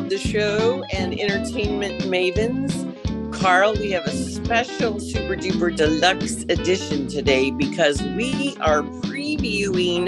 of the show and entertainment mavens. Carl, we have a special super duper deluxe edition today because we are previewing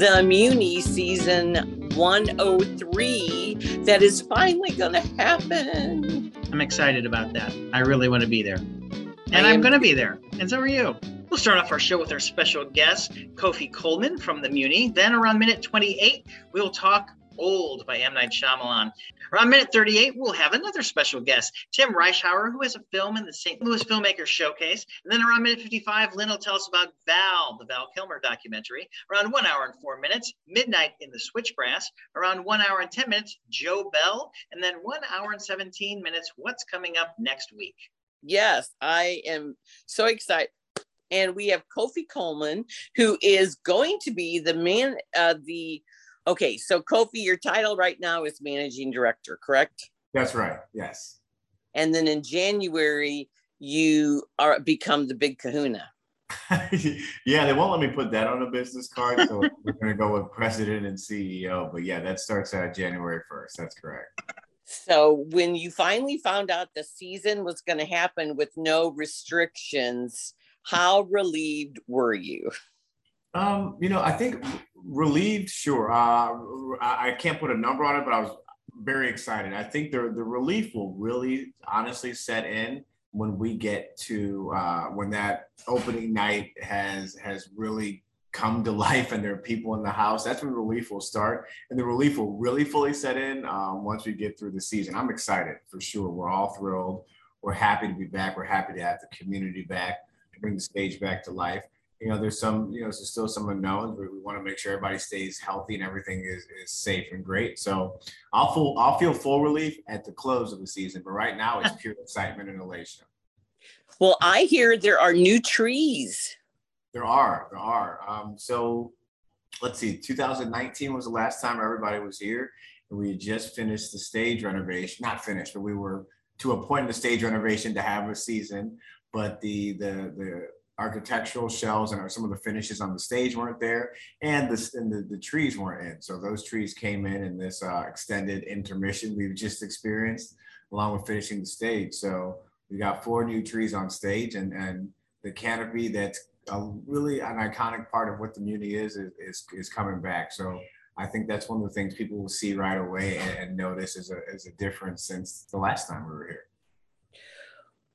the Muni season 103 that is finally going to happen. I'm excited about that. I really want to be there. And I'm going to be there. And so are you. We'll start off our show with our special guest, Kofi Coleman from the Muni. Then around minute 28, we'll talk Old by M. Night Shyamalan. Around minute 38, we'll have another special guest, Tim Reischauer, who has a film in the St. Louis Filmmakers Showcase. And then around minute 55, Lynn will tell us about Val, the Val Kilmer documentary. Around one hour and four minutes, Midnight in the Switchgrass. Around one hour and 10 minutes, Joe Bell. And then one hour and 17 minutes, what's coming up next week. Yes, I am so excited and we have Kofi Coleman, who is going to be the man, uh, the Okay, so Kofi, your title right now is managing director, correct? That's right. Yes. And then in January, you are become the big kahuna. yeah, they won't let me put that on a business card. So we're going to go with president and CEO. But yeah, that starts out January 1st. That's correct. So when you finally found out the season was going to happen with no restrictions, how relieved were you? Um, you know, I think relieved, sure. Uh, I, can't put a number on it, but I was very excited. I think the the relief will really, honestly, set in when we get to uh, when that opening night has has really come to life and there are people in the house. That's when relief will start, and the relief will really fully set in um, once we get through the season. I'm excited for sure. We're all thrilled. We're happy to be back. We're happy to have the community back to bring the stage back to life you know, there's some, you know, there's still some unknowns, but we want to make sure everybody stays healthy and everything is, is safe and great. So I'll full, I'll feel full relief at the close of the season, but right now it's pure excitement and elation. Well, I hear there are new trees. There are, there are. Um, so let's see, 2019 was the last time everybody was here, and we just finished the stage renovation. Not finished, but we were to a point in the stage renovation to have a season. But the the the architectural shells and some of the finishes on the stage weren't there, and the and the, the trees weren't in. So those trees came in in this uh, extended intermission we've just experienced, along with finishing the stage. So we got four new trees on stage, and and the canopy that's a really an iconic part of what the Muni is is is, is coming back. So. I think that's one of the things people will see right away and, and notice as a, as a difference since the last time we were here.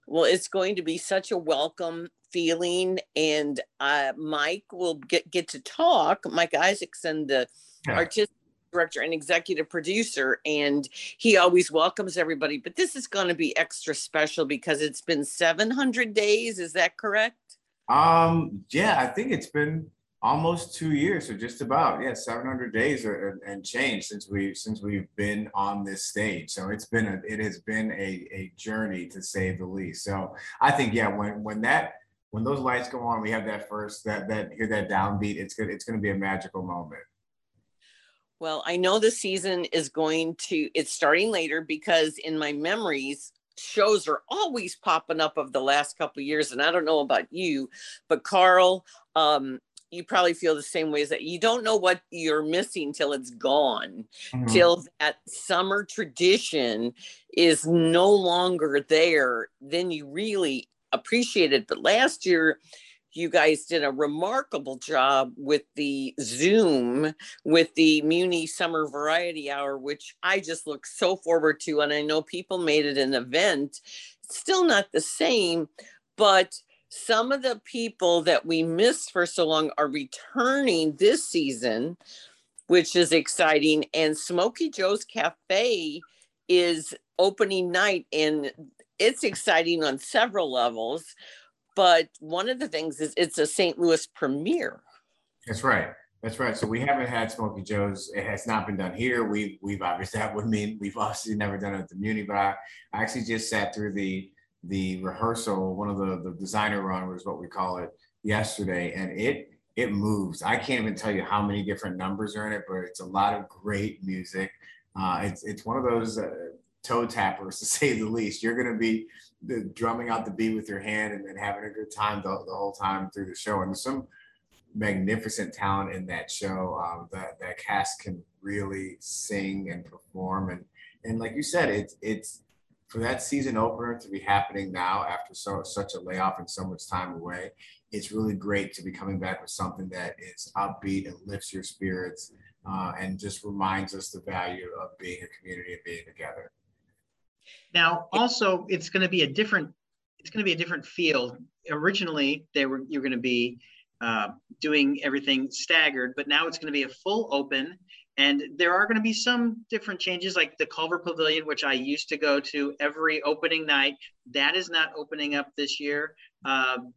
Well, it's going to be such a welcome feeling, and uh, Mike will get get to talk. Mike Isaacson, the yeah. artistic director and executive producer, and he always welcomes everybody. But this is going to be extra special because it's been 700 days. Is that correct? Um, yeah, I think it's been almost two years or just about yeah 700 days or, and change since we since we've been on this stage. So it's been a it has been a, a journey to say the least. So i think yeah when when that when those lights go on we have that first that that hear that downbeat it's good it's going to be a magical moment. Well i know the season is going to it's starting later because in my memories shows are always popping up of the last couple years and i don't know about you but carl um you probably feel the same way as that you don't know what you're missing till it's gone mm-hmm. till that summer tradition is no longer there then you really appreciate it but last year you guys did a remarkable job with the zoom with the muni summer variety hour which i just look so forward to and i know people made it an event still not the same but some of the people that we missed for so long are returning this season, which is exciting. And Smokey Joe's Cafe is opening night, and it's exciting on several levels. But one of the things is it's a St. Louis premiere. That's right. That's right. So we haven't had Smokey Joe's. It has not been done here. We've we've obviously that would mean we've obviously never done it at the Muni, but I, I actually just sat through the the rehearsal, one of the, the designer run was what we call it yesterday, and it it moves. I can't even tell you how many different numbers are in it, but it's a lot of great music. Uh, it's it's one of those uh, toe tappers to say the least. You're going to be drumming out the beat with your hand and, then having a good time the, the whole time through the show. And there's some magnificent talent in that show. Um, that that cast can really sing and perform, and and like you said, it's it's for that season opener to be happening now after so such a layoff and so much time away. It's really great to be coming back with something that is upbeat and lifts your spirits, uh, and just reminds us the value of being a community and being together. Now, also, it's going to be a different. It's going to be a different field. Originally, they were you're going to be uh, doing everything staggered, but now it's going to be a full open. And there are going to be some different changes, like the Culver Pavilion, which I used to go to every opening night. That is not opening up this year. Um,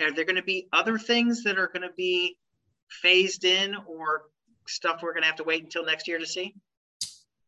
are there going to be other things that are going to be phased in, or stuff we're going to have to wait until next year to see?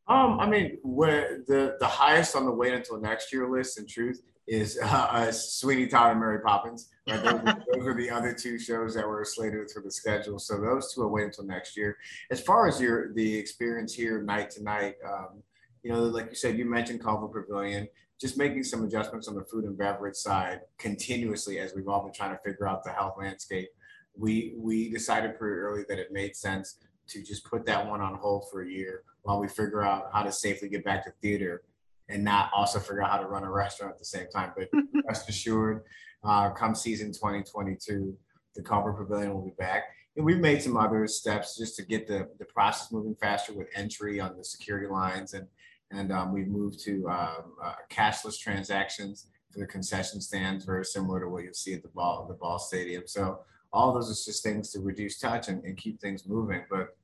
Um, I mean, the the highest on the wait until next year list, in truth, is uh, Sweeney Todd and Mary Poppins. Right? Those, those, are the other two shows that were slated for the schedule. So those two will wait until next year. As far as your the experience here night to night, um, you know, like you said, you mentioned Culver Pavilion. Just making some adjustments on the food and beverage side continuously as we've all been trying to figure out the health landscape. We we decided pretty early that it made sense to just put that one on hold for a year while we figure out how to safely get back to theater and not also figure out how to run a restaurant at the same time. But rest assured, uh, come season 2022, the Culver Pavilion will be back. And we've made some other steps just to get the, the process moving faster with entry on the security lines. And, and um, we've moved to um, uh, cashless transactions for the concession stands, very similar to what you'll see at the ball, the ball stadium. So all those are just things to reduce touch and, and keep things moving. But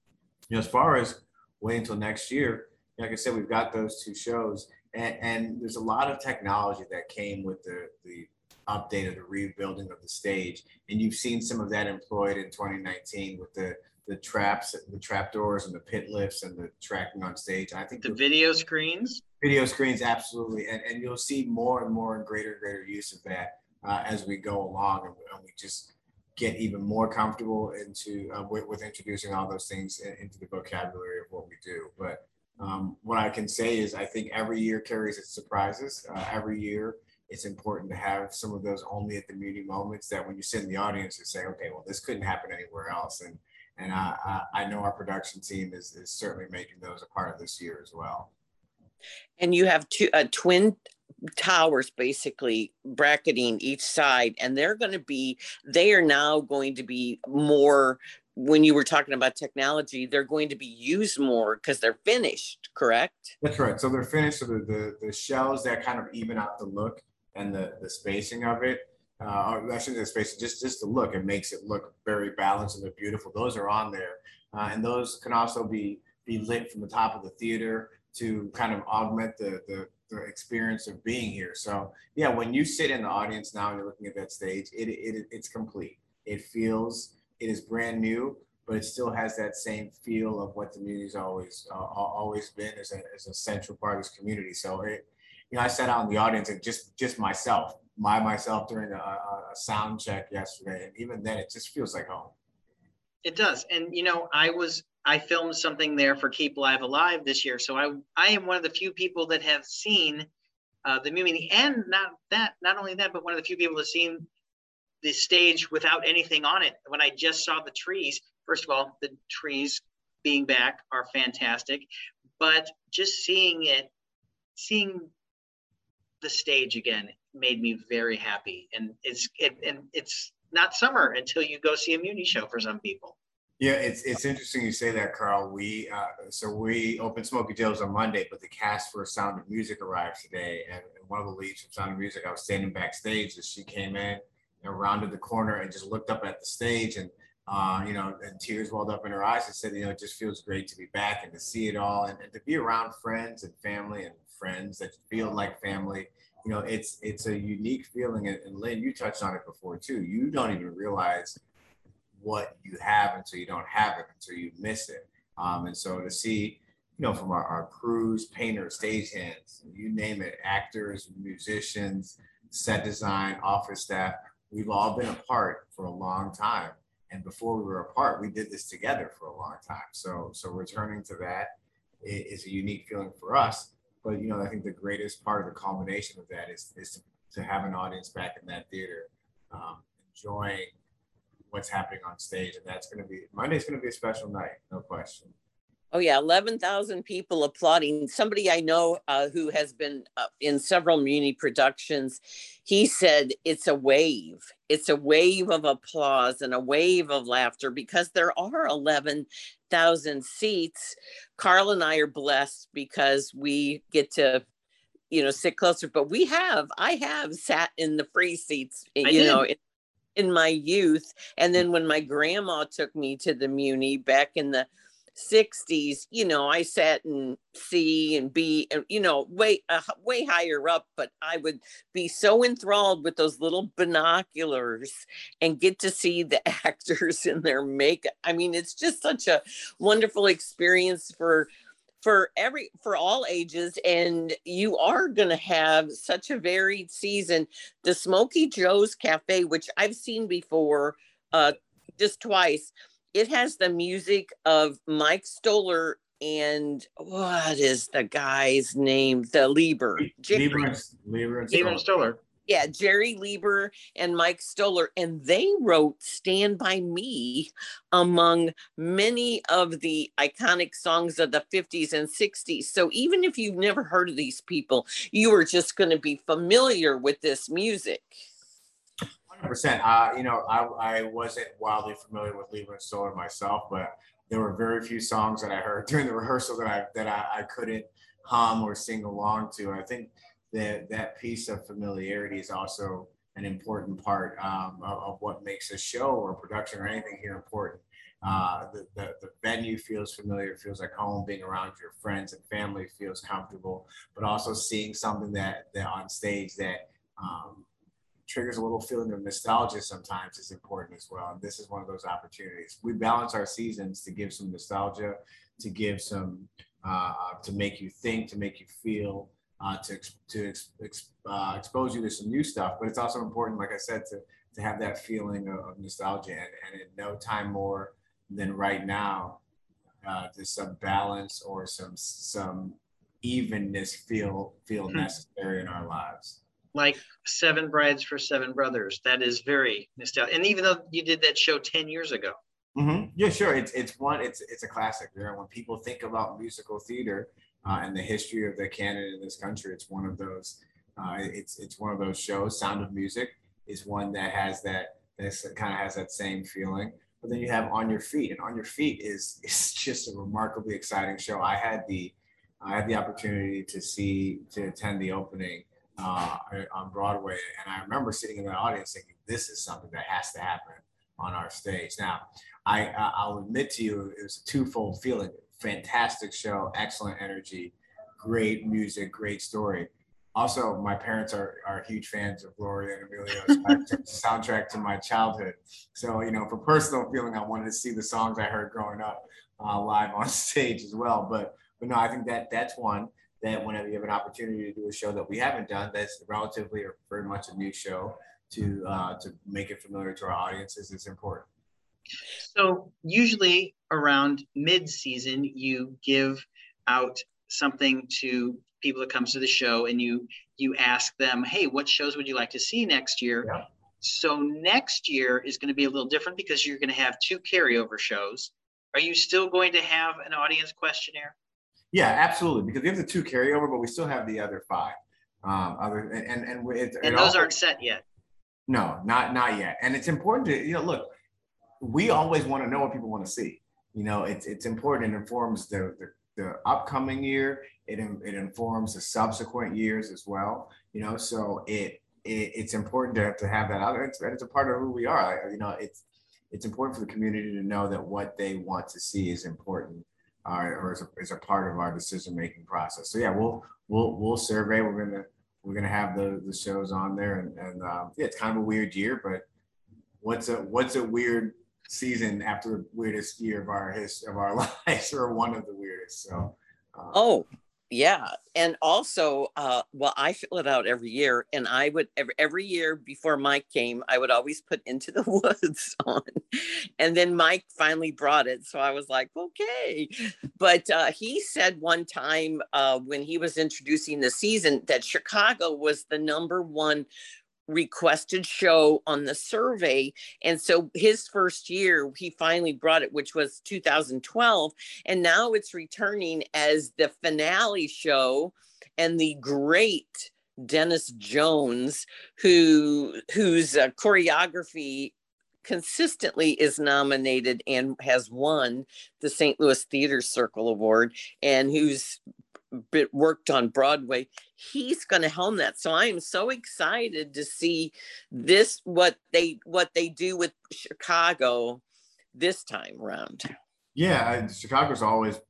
you know, as far as wait until next year, like I said, we've got those two shows and, and there's a lot of technology that came with the, the update of the rebuilding of the stage. And you've seen some of that employed in 2019 with the the traps, the trap doors, and the pit lifts, and the tracking on stage. I think the video screens, video screens, absolutely, and and you'll see more and more and greater and greater use of that uh, as we go along, and, and, we just get even more comfortable into uh, with, with, introducing all those things in, into the vocabulary of what we do. But um, what I can say is I think every year carries its surprises. Uh, every year, it's important to have some of those only at the Muni moments that when you sit in the audience, you say, okay, well, this couldn't happen anywhere else. And and I, I, I know our production team is, is certainly making those a part of this year as well. And you have two uh, twin towers basically bracketing each side and they're going to be they are now going to be more when you were talking about technology, they're going to be used more because they're finished, correct? That's right. So they're finished. So the, the, the shells that kind of even out the look and the, the spacing of it, uh, or actually the spacing, just, just the look, it makes it look very balanced and beautiful. Those are on there. Uh, and those can also be, be lit from the top of the theater to kind of augment the, the, the experience of being here. So yeah, when you sit in the audience now and you're looking at that stage, it, it, it's complete. It feels it is brand new, but it still has that same feel of what the community's always uh, always been as a, as a central part of this community. So it, you know, I sat out in the audience and just just myself, my myself during a, a sound check yesterday, and even then, it just feels like home. It does, and you know, I was I filmed something there for Keep Live Alive this year, so I I am one of the few people that have seen uh, the movie, and not that not only that, but one of the few people that have seen the stage without anything on it. When I just saw the trees, first of all, the trees being back are fantastic, but just seeing it, seeing the stage again made me very happy. And it's it, and it's not summer until you go see a Muni show for some people. Yeah, it's it's interesting you say that, Carl. We uh, so we opened Smokey Joe's on Monday, but the cast for Sound of Music arrived today, and one of the leads from Sound of Music, I was standing backstage as she came in and rounded the corner and just looked up at the stage and uh, you know, and tears welled up in her eyes and said, you know, it just feels great to be back and to see it all and, and to be around friends and family and friends that feel like family. You know, it's it's a unique feeling. And, and Lynn, you touched on it before too. You don't even realize what you have until you don't have it, until you miss it. Um, and so to see, you know, from our, our crews, painters, stagehands, you name it, actors, musicians, set design, office staff, we've all been apart for a long time. And before we were apart, we did this together for a long time. So, so returning to that is a unique feeling for us. But you know, I think the greatest part of the culmination of that is, is to, to have an audience back in that theater, um, enjoying what's happening on stage, and that's going to be Monday's going to be a special night, no question. Oh yeah, eleven thousand people applauding. Somebody I know uh, who has been uh, in several Muni productions, he said it's a wave. It's a wave of applause and a wave of laughter because there are eleven thousand seats. Carl and I are blessed because we get to, you know, sit closer. But we have, I have sat in the free seats, I you know. In, in my youth and then when my grandma took me to the muni back in the 60s you know i sat in c and b and you know way uh, way higher up but i would be so enthralled with those little binoculars and get to see the actors in their makeup. I mean it's just such a wonderful experience for for every for all ages and you are going to have such a varied season. The smokey joe's cafe which i've seen before uh just twice it has the music of Mike Stoller and what is the guy's name? The Leiber. Jerry, Leiber and, Leiber and Steven Stoller. Stoller. yeah, Jerry Leiber and Mike Stoller. And they wrote Stand By Me among many of the iconic songs of the 50s and 60s. So even if you've never heard of these people, you are just going to be familiar with this music. Percent. Uh, you know, I, I wasn't wildly familiar with Leiber and Stoller myself, but there were very few songs that I heard during the rehearsal that I that I, I couldn't hum or sing along to. I think that that piece of familiarity is also an important part um, of, of what makes a show or production or anything here important. Uh, the, the, the venue feels familiar, feels like home, being around your friends and family feels comfortable, but also seeing something that, that on stage that um, triggers a little feeling of nostalgia sometimes is important as well. And this is one of those opportunities. We balance our seasons to give some nostalgia, to give some, uh, to make you think, to make you feel, uh, to to ex- ex- uh, expose you to some new stuff. But it's also important, like I said, to to have that feeling of, of nostalgia. And, and in no time more than right now, uh, there's some balance or some some evenness feel feel Hmm. necessary in our lives. Like Seven Brides for Seven Brothers. That is very nostalgic. And even though you did that show 10 years ago, Mm-hmm. Yeah, sure. It's it's one. It's it's a classic. You know, when people think about musical theater uh, and the history of the canon in this country, it's one of those. Uh, it's it's one of those shows. Sound of Music is one that has that. This kind of has that same feeling. But then you have On Your Feet, and On Your Feet is is just a remarkably exciting show. I had the I had the opportunity to see to attend the opening uh, on Broadway, and I remember sitting in the audience thinking, "This is something that has to happen on our stage." Now, I I'll admit to you, it was a twofold feeling. Fantastic show, excellent energy, great music, great story. Also, my parents are, are huge fans of Gloria and Emilio's soundtrack to my childhood. So, you know, for personal feeling, I wanted to see the songs I heard growing up uh, live on stage as well. But but no, I think that that's one that whenever you have an opportunity to do a show that we haven't done, that's relatively or very much a new show to uh, to make it familiar to our audiences is important. So usually around mid-season, you give out something to people that comes to the show, and you you ask them, "Hey, what shows would you like to see next year?" Yeah. So next year is going to be a little different because you're going to have two carryover shows. Are you still going to have an audience questionnaire? Yeah, absolutely. Because we have the two carryover, but we still have the other five. Um, other and and, and it, it those also- aren't set yet. No, not not yet. And it's important to you know look. We always want to know what people want to see. You know, it's it's important. It informs the the, the upcoming year. It it informs the subsequent years as well. You know, so it, it it's important to to have that out. It's it's a part of who we are. You know, it's it's important for the community to know that what they want to see is important. Uh, or is a, a part of our decision making process. So yeah, we'll we'll we'll survey. We're gonna we're gonna have the the shows on there, and and um, yeah, it's kind of a weird year, but what's a what's a weird season after the weirdest year of our his of our lives, or one of the weirdest. So uh, Oh, yeah. And also, uh, well, I fill it out every year, and I would every, every year before Mike came, I would always put Into the Woods on. And then Mike finally brought it. So I was like, okay. But uh, he said one time uh, when he was introducing the season that Chicago was the number one requested show on the survey. And so his first year, he finally brought it, which was 2012. And now it's returning as the finale show. And the great Denis Jones, who whose uh, choreography consistently is nominated and has won the St. Louis Theater Circle Award, and who's worked on Broadway, he's going to helm that. So I am so excited to see this what they what they do with Chicago this time around. Yeah, Chicago's always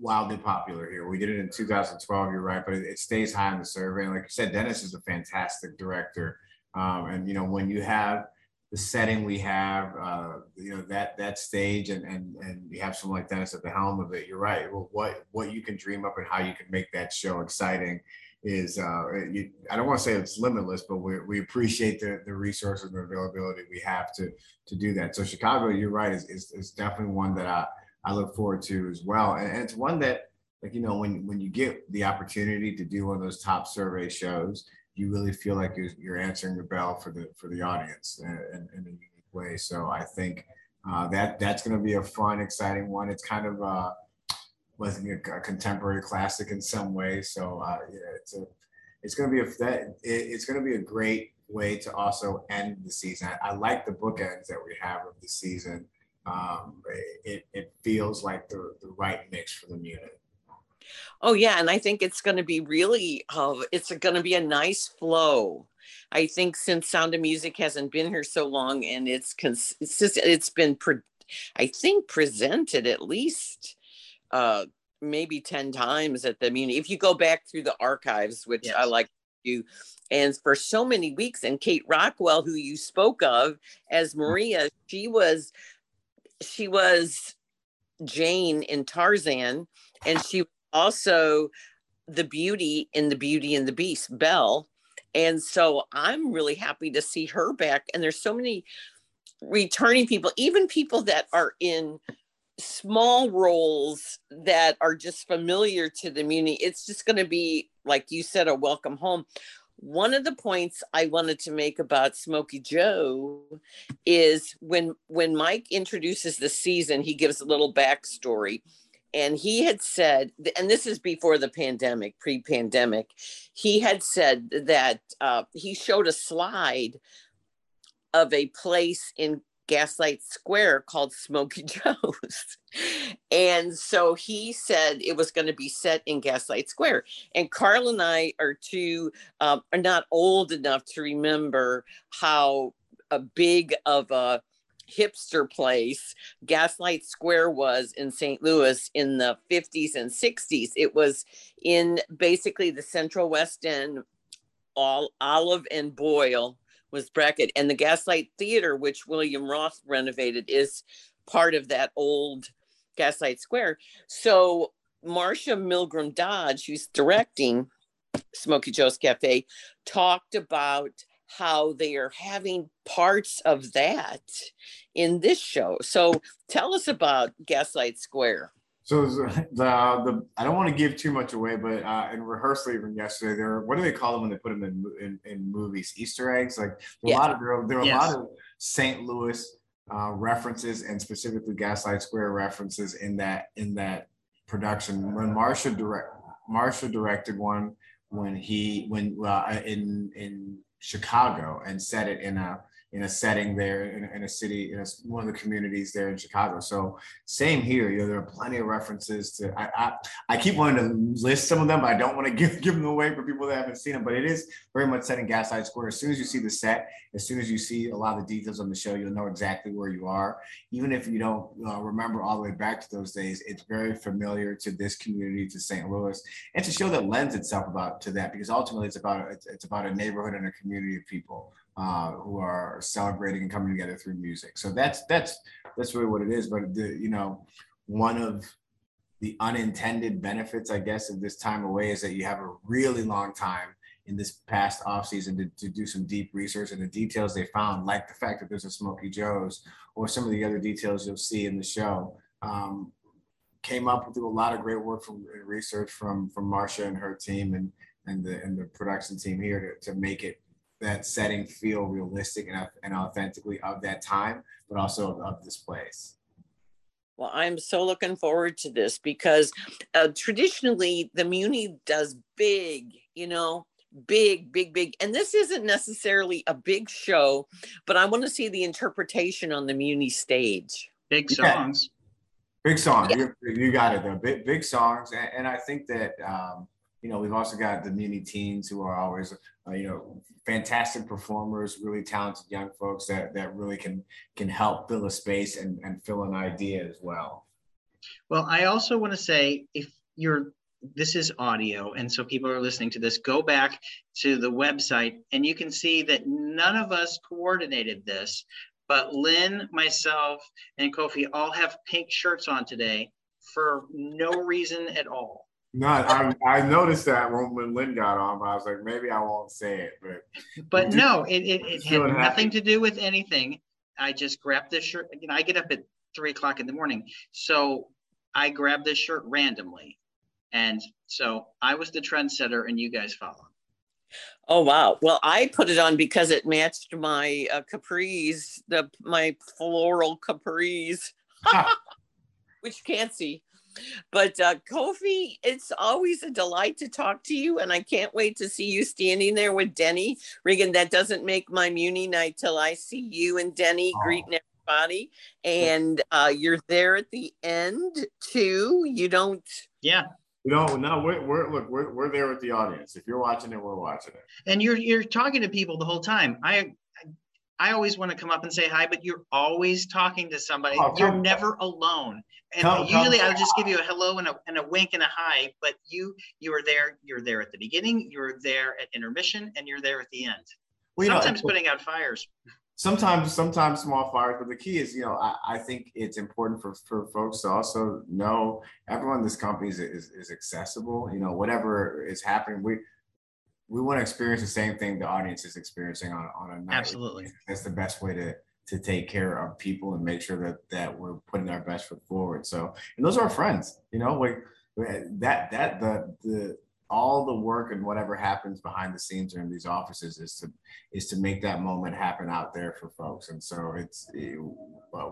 wildly popular here. We did it in 2012. You're right, but it, it stays high in the survey. And like you said, Denis is a fantastic director. Um, and you know when you have the setting we have, uh, you know, that that stage and and and you have someone like Denis at the helm of it, you're right. Well, what what you can dream up and how you can make that show exciting is uh, you, I don't want to say it's limitless, but we, we appreciate the, the resources and the availability we have to to do that. So Chicago, you're right, is, is, is definitely one that I, I look forward to as well. And, and it's one that like, you know, when, when you get the opportunity to do one of those top survey shows, you really feel like you're, you're answering the bell for the for the audience in, in a unique way. So I think uh, that that's going to be a fun, exciting one. It's kind of uh, was a, contemporary classic in some way. So uh, yeah, it's a it's going to be a that it, it's going to be a great way to also end the season. I, I like the bookends that we have of the season. Um, it, it feels like the, the right mix for the unit. Oh yeah, and I think it's going to be really uh, it's going to be a nice flow. I think since Sound of Music hasn't been here so long and it's consistent, it's been pre- I think presented at least uh maybe 10 times at the Muni. If you go back through the archives, which yes. I like to do, and for so many weeks, and Kate Rockwell, who you spoke of as mm. Maria, she was she was Jane in Tarzan, and she also the beauty in the beauty and the beast belle. And so i'm really happy to see her back. And there's so many returning people even people that are in small roles that are just familiar to the community it's just going to be like you said a welcome home. One of the points i wanted to make about smokey joe is when when mike introduces the season he gives a little backstory and he had said, and this is before the pandemic, pre-pandemic, he had said that uh, he showed a slide of a place in Gaslight Square called Smokey Joe's. and so he said it was going to be set in Gaslight Square. And Carl and I are too um, are not old enough to remember how a big of a hipster place Gaslight Square was in St. Louis in the 50s and 60s. It was in basically the Central West End, all Olive and Boyle was bracket. And the Gaslight Theater, which William Roth renovated, is part of that old Gaslight Square. So Marcia Milgrom Dodge, who's directing Smokey Joe's Cafe, talked about how they are having parts of that in this show. So tell us about Gaslight Square. So the, the I don't want to give too much away, but uh, in rehearsal even yesterday, there what do they call them when they put them in in, in movies? Easter eggs. Like yeah. a lot of there, there are yes. a lot of St. Louis uh, references and specifically Gaslight Square references in that in that production. When Marcia direct Marcia directed one when he when uh, in in Chicago and set it in a in a setting there in, in a city in a, one of the communities there in Chicago. So same here. You know, there are plenty of references to. I, I, I keep wanting to list some of them, but I don't want to give give them away for people that haven't seen them. But it is very much set in Gaslight Square. As soon as you see the set, as soon as you see a lot of the details on the show, you'll know exactly where you are. Even if you don't uh, remember all the way back to those days, it's very familiar to this community, to St. Louis, and to show that lends itself about to that because ultimately it's about it's, it's about a neighborhood and a community of people uh, who are celebrating and coming together through music. So that's that's that's really what it is. But the, you know, one of the unintended benefits, I guess, of this time away is that you have a really long time in this past off season to, to do some deep research and the details they found, like the fact that there's a Smokey Joe's or some of the other details you'll see in the show. Um, came up with a lot of great work from research from from Marcia and her team and and the and the production team here to, to make it that setting feel realistic and, and authentically of that time, but also of, of this place. Well, I'm so looking forward to this because uh, traditionally the Muni does big, you know, big, big, big. And this isn't necessarily a big show, but I want to see the interpretation on the Muni stage. Big songs. Yeah. Big songs. Yeah. You, got it though. Big, big songs. And, and I think that, um, you know, we've also got the Muni teens who are always, uh, you know, fantastic performers, really talented young folks that that really can can help fill a space and, and fill an idea as well. Well, I also want to say if you're this is audio and so people are listening to this go back to the website and you can see that none of us coordinated this but lynn myself and kofi all have pink shirts on today for no reason at all no, I, I noticed that when, when Lynn got on, but I was like, maybe I won't say it. But but no, it, it, it had nothing happy. to do with anything. I just grabbed this shirt. You know, I get up at three o'clock in the morning. So I grabbed this shirt randomly. And so I was the trendsetter and you guys followed. Oh wow! Well, I put it on because it matched my uh, capris, the my floral capris, which you can't see. But uh, Kofi, it's always a delight to talk to you, and I can't wait to see you standing there with Denny Reagan. That doesn't make my Muni night till I see you and Denny oh. greeting everybody, and uh, you're there at the end too. You don't. Yeah. No, no, we're, we're look, we're, we're there with the audience. If you're watching it, we're watching it. And you're you're talking to people the whole time. I I always want to come up and say hi, but you're always talking to somebody. Oh, you're never alone. And come, usually come. I'll just give you a hello and a, and a wink and a hi, but you you are there. You're there at the beginning. You're there at intermission, and you're there at the end. Well, sometimes know, putting out fires. Sometimes, sometimes small fires, but the key is, you know, I, I think it's important for, for folks to also know everyone in this company is, is, is accessible. You know, whatever is happening, we we want to experience the same thing the audience is experiencing on, on a night. Absolutely. That's the best way to to take care of people and make sure that that we're putting our best foot forward. So, and those are our friends, you know, like that that the the all the work and whatever happens behind the scenes or in these offices is to is to make that moment happen out there for folks and so it's it,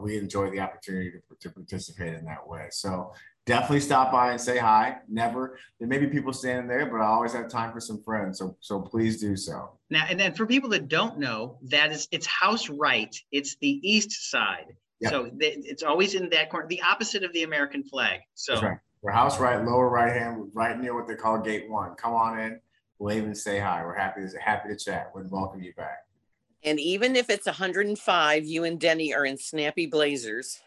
we enjoy the opportunity to, to participate in that way so definitely stop by and say hi. Never. There may be people standing there, but I always have time for some friends. So so please do so. Now and then for people that don't know, that is it's house right. It's the east side. Yep. So it's always in that corner, the opposite of the American flag. So That's right. We're house right, lower right hand, right near what they call gate one. Come on in, wave and say hi. We're happy to happy to chat. We'd welcome you back. And even if it's 105, you and Denny are in snappy blazers.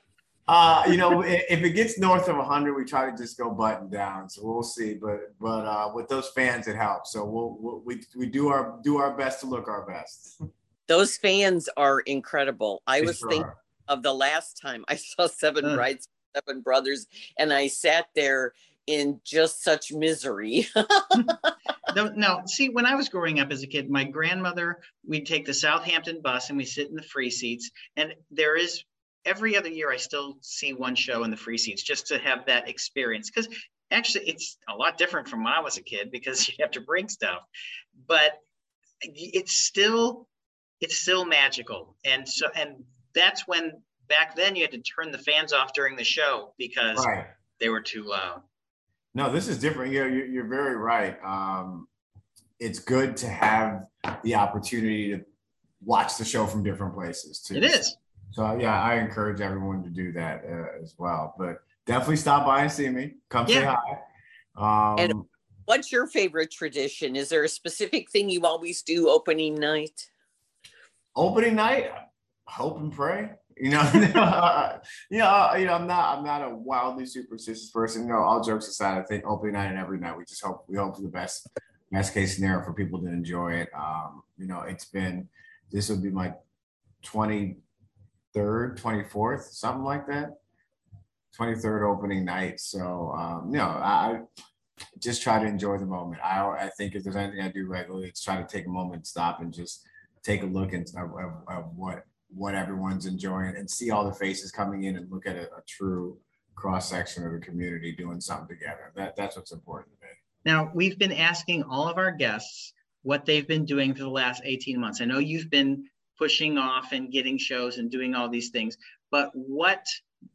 Uh, you know, if it gets north of 100, we try to just go button down. So we'll see. But but uh, with those fans, it helps. So we'll, we'll, we we do our do our best to look our best. Those fans are incredible. I they was sure thinking are. of the last time I saw Seven uh. Brides, Seven Brothers, and I sat there in just such misery. now, see, when I was growing up as a kid, my grandmother, we'd take the Southampton bus and we sit in the free seats. And there is every other year I still see one show in the free seats just to have that experience because actually it's a lot different from when I was a kid because you have to bring stuff, but it's still it's still magical and so and that's when back then you had to turn the fans off during the show because right. they were too loud. No, this is different. You're, you're very right. Um, it's good to have the opportunity to watch the show from different places too. It is. So yeah, I encourage everyone to do that uh, as well. But definitely stop by and see me. Come yeah. say hi. Um, and what's your favorite tradition? Is there a specific thing you always do opening night? Opening night, hope and pray. You know, you know, you know, I'm not, I'm not a wildly superstitious person. No, all jokes aside, I think opening night and every night, we just hope, we hope for the best, best case scenario for people to enjoy it. Um, you know, it's been, this would be my 20 23rd, 24th, something like that. 23rd opening night. So, um, you know, I just try to enjoy the moment. I, I think if there's anything I do regularly, it's try to take a moment, stop, and just take a look at what what everyone's enjoying and see all the faces coming in and look at a, a true cross section of the community doing something together. That that's what's important to me. Now we've been asking all of our guests what they've been doing for the last 18 months. I know you've been pushing off and getting shows and doing all these things, but what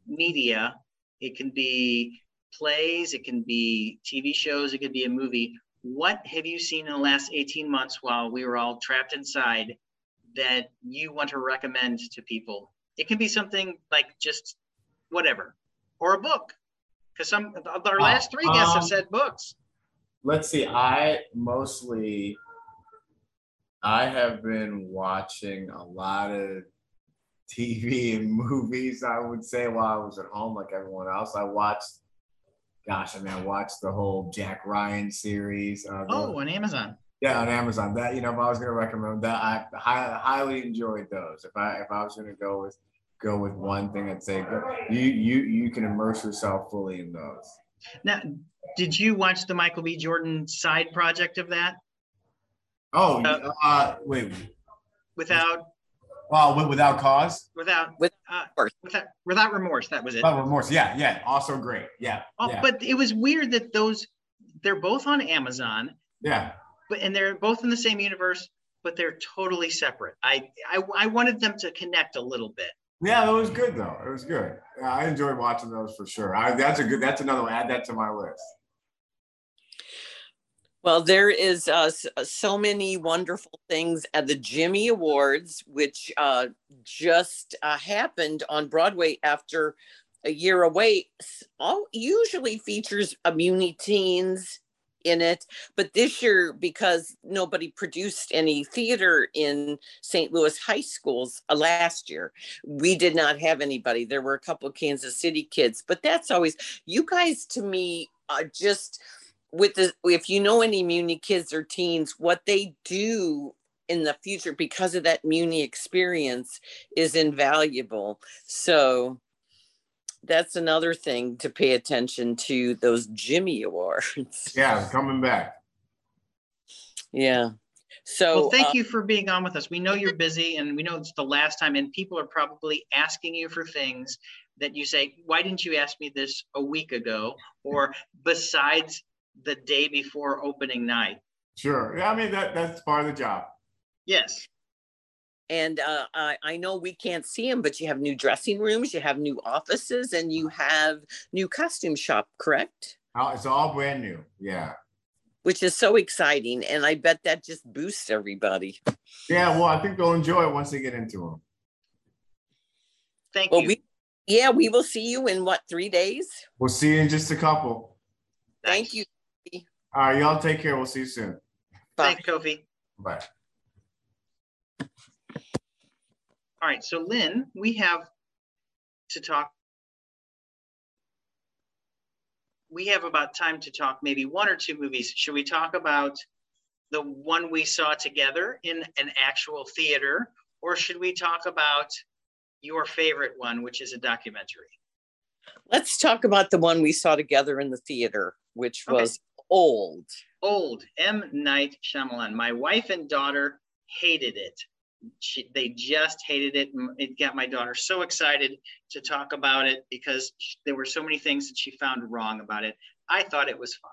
media, it can be plays, it can be TV shows, it could be a movie. What have you seen in the last 18 months while we were all trapped inside that you want to recommend to people? It can be something like just whatever, or a book, because some our last three guests um, have said books. Let's see. I mostly I have been watching a lot of TV and movies, I would say, while I was at home, like everyone else. I watched, gosh, I mean, I watched the whole Jack Ryan series. Uh, oh, on Amazon. Yeah, on Amazon. That you know, if I was going to recommend that, I high, highly enjoyed those. If I if I was going to go with go with one thing, I'd say go, you you you can immerse yourself fully in those. Now, did you watch the Michael B. Jordan side project of that? Oh, uh, uh, wait. Without. Well, without cause. Without with uh, without without remorse. That was it. Without remorse. Yeah, yeah. Also great. Yeah, oh, yeah. But it was weird that those they're both on Amazon. Yeah. But and they're both in the same universe, but they're totally separate. I I, I wanted them to connect a little bit. Yeah, it was good though. It was good. I enjoyed watching those for sure. I, that's a good. That's another one. Add that to my list. Well, there is uh, uh, so many wonderful things at the Jimmy Awards, which uh, just uh, happened on Broadway after a year away. All usually features a Muni teens in it, but this year because nobody produced any theater in St. Louis high schools uh, last year, we did not have anybody. There were a couple of Kansas City kids, but that's always you guys to me are just with the if you know any Muni kids or teens, what they do in the future because of that Muni experience is invaluable. So that's another thing to pay attention to those Jimmy Awards. Yeah, coming back. Yeah. So well, thank uh, you for being on with us. We know you're busy and we know it's the last time, and people are probably asking you for things that you say, why didn't you ask me this a week ago? Or besides the day before opening night. Sure. Yeah, I mean that that's part of the job. Yes. And uh, I, I know we can't see them, but you have new dressing rooms, you have new offices, and you have new costume shop, correct? Oh, it's all brand new. Yeah. Which is so exciting, and I bet that just boosts everybody. Yeah, well, I think they'll enjoy it once they get into them. Thank well, you. We, yeah, we will see you in what three days? We'll see you in just a couple. Thank you. All right, y'all take care. We'll see you soon. Bye, Thanks, Kofi. Bye. All right, so Lynn, we have to talk. We have about time to talk maybe one or two movies. Should we talk about the one we saw together in an actual theater, or should we talk about your favorite one, which is a documentary? Let's talk about the one we saw together in the theater, which was Old. Old. M. Night Shyamalan. My wife and daughter hated it. She, they just hated it. It got my daughter so excited to talk about it because there were so many things that she found wrong about it. I thought it was fine.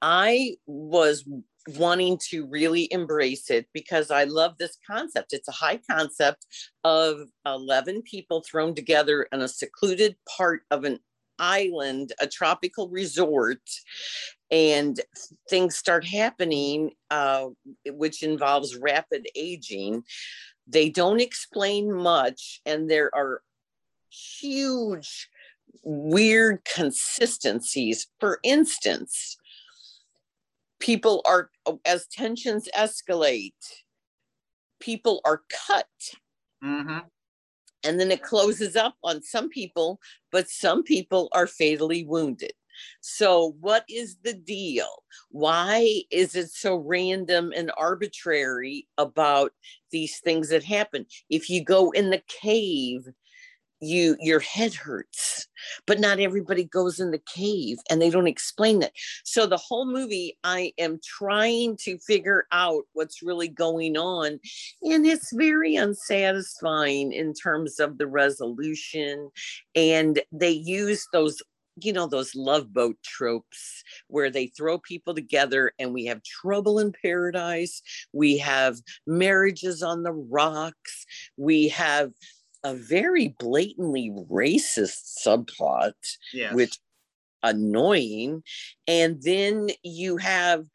I was wanting to really embrace it because I love this concept. It's a high concept of 11 people thrown together in a secluded part of an island, a tropical resort, and things start happening, uh, which involves rapid aging. They don't explain much, and there are huge, weird consistencies. For instance, people are, as tensions escalate, people are cut. Mm-hmm and then it closes up on some people, but some people are fatally wounded. So, what is the deal? Why is it so random and arbitrary about these things that happen? If you go in the cave, you your head hurts but not everybody goes in the cave and they don't explain that. So the whole movie i am trying to figure out what's really going on and it's very unsatisfying in terms of the resolution and they use those you know those love boat tropes where they throw people together and we have trouble in paradise we have marriages on the rocks we have a very blatantly racist subplot Yes. which annoying. And then you have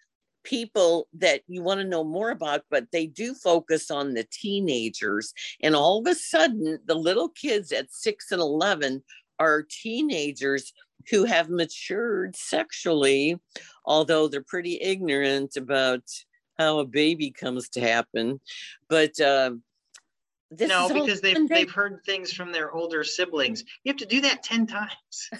people that you want to know more about but they do focus on the teenagers. And all of a sudden the little kids at 6 and 11 are teenagers who have matured sexually although they're pretty ignorant about how a baby comes to happen. But uh, this no, because they've they've heard things from their older siblings. You have to do that ten times.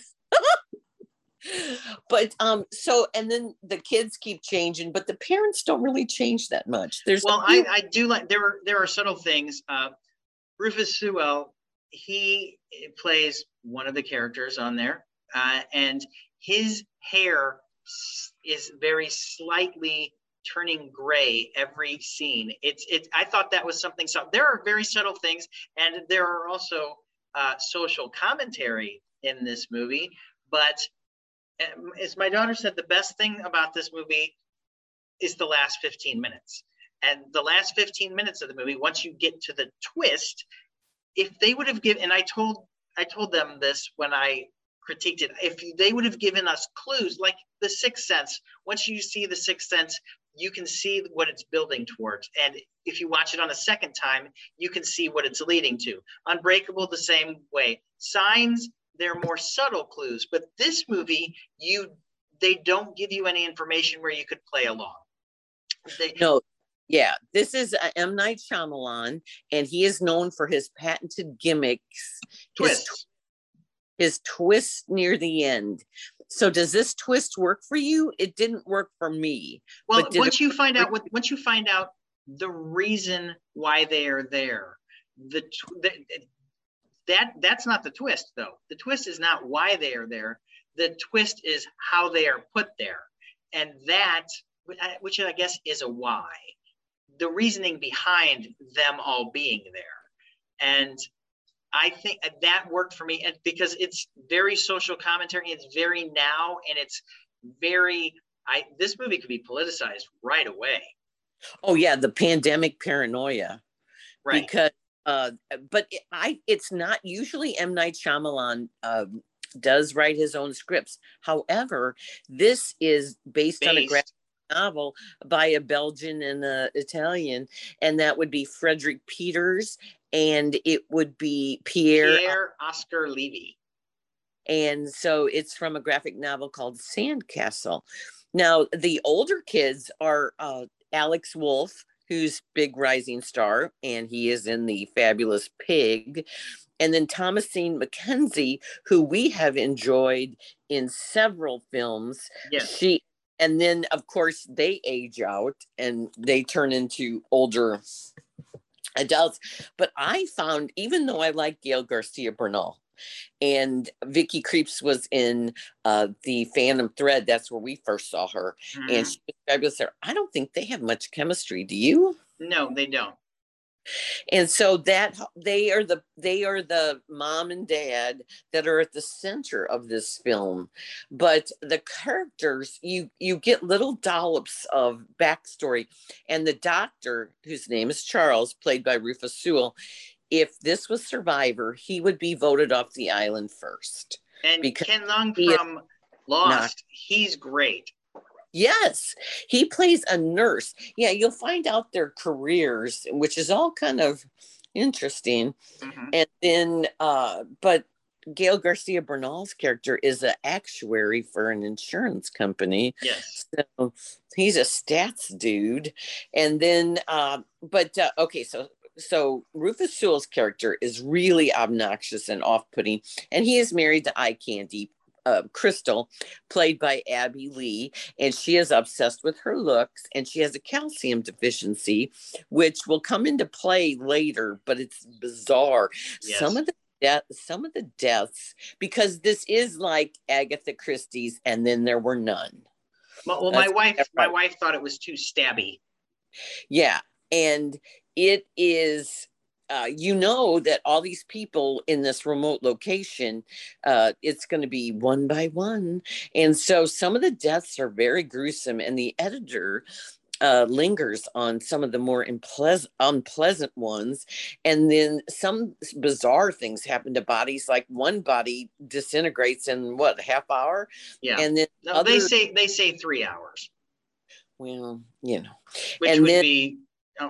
but um so and then the kids keep changing but the parents don't really change that much there's Well, I, few- I do like there are there are subtle things. Uh, Rufus Sewell, he plays one of the characters on there, uh, and his hair is very slightly turning gray every scene. It's it. I thought that was something. So there are very subtle things, and there are also uh, social commentary in this movie. But um, as my daughter said, the best thing about this movie is the last 15 minutes. And the last 15 minutes of the movie, once you get to the twist, if they would have given, and I told I told them this when I critiqued it, if they would have given us clues like the Sixth Sense, once you see the Sixth Sense, you can see what it's building towards. And if you watch it on a second time, you can see what it's leading to. Unbreakable, the same way. Signs, they're more subtle clues, but this movie, you they don't give you any information where you could play along. They, no yeah this is uh, m night Shyamalan, and he is known for his patented gimmicks his, his twist near the end so does this twist work for you it didn't work for me Well, once you find out what once you find out the reason why they are there, the, the that that's not the twist though. The twist is not why they are there. The twist is how they are put there, and that uh, which I guess is a why. The reasoning behind them all being there, and I think that worked for me and because it's very social commentary. It's very now, and it's very. I this movie could be politicized right away. oh yeah the pandemic paranoia Right. because uh but it, i it's not usually m night Shyamalan um does write his own scripts however this is based, on a graphic novel by a belgian and a italian and that would be Frederik Peeters and it would be pierre, Pierre Oscar Levy. and so it's from a graphic novel called sandcastle now the older kids are uh Alex Wolff who's big rising star and he is in the fabulous pig and then Thomasin McKenzie who we have enjoyed in several films Yes. she and then of course they age out and they turn into older adults but i found even though i like Gael García Bernal and Vicky Krieps was in uh the phantom thread that's where we first saw her Mhm. and she was fabulous there i don't think they have much chemistry do you no, they don't. And so that they are the they are the mom and dad that are at the center of this film. But the characters you you get little dollops of backstory. And the doctor whose name is charles played by rufus sewell if this was survivor he would be voted off the island first. And Because Ken is from Lost, he's great. Yes, he plays a nurse. Yeah, you'll find out their careers, which is all kind of interesting. Mhm. And then, uh, but Gael García Bernal's character is an actuary for an insurance company. Yes. So he's a stats dude. And then, uh, but uh, okay, so so Rufus Sewell's character is really obnoxious and off-putting, and he is married to eye candy. Uh, Crystal, played by Abbey Lee, and she is obsessed with her looks, and she has a calcium deficiency, which will come into play later. But it's bizarre. Some of the death, some of the deaths, because this is like Agatha Christie's, and then there were none. Well, my That's- wife, my right. wife thought it was too stabby. Yeah. And it is uh, you know that all these people in this remote location, uh, it's going to be one by one. And so some of the deaths are very gruesome. And the editor uh, lingers on some of the more unpleasant, unpleasant ones. And then some bizarre things happen to bodies, like one body disintegrates in what, half hour? Yeah. And then No, other, they say they say three hours, well, you know, which And would then- be.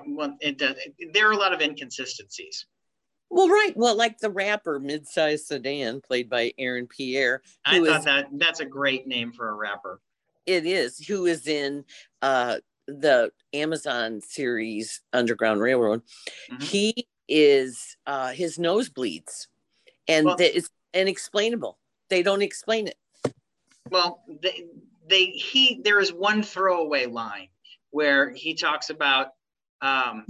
Well, it does. There are a lot of inconsistencies. well, right. Well, like the rapper Midsize Sedan, played by Aaron Pierre, I thought is- that that's a great name for a rapper. it is, who is in uh, the Amazon series Underground Railroad. Mhm. He is, uh, his nose bleeds and Well- it's inexplainable. They don't explain it. Well, they, they he there is one throwaway line where he talks about um,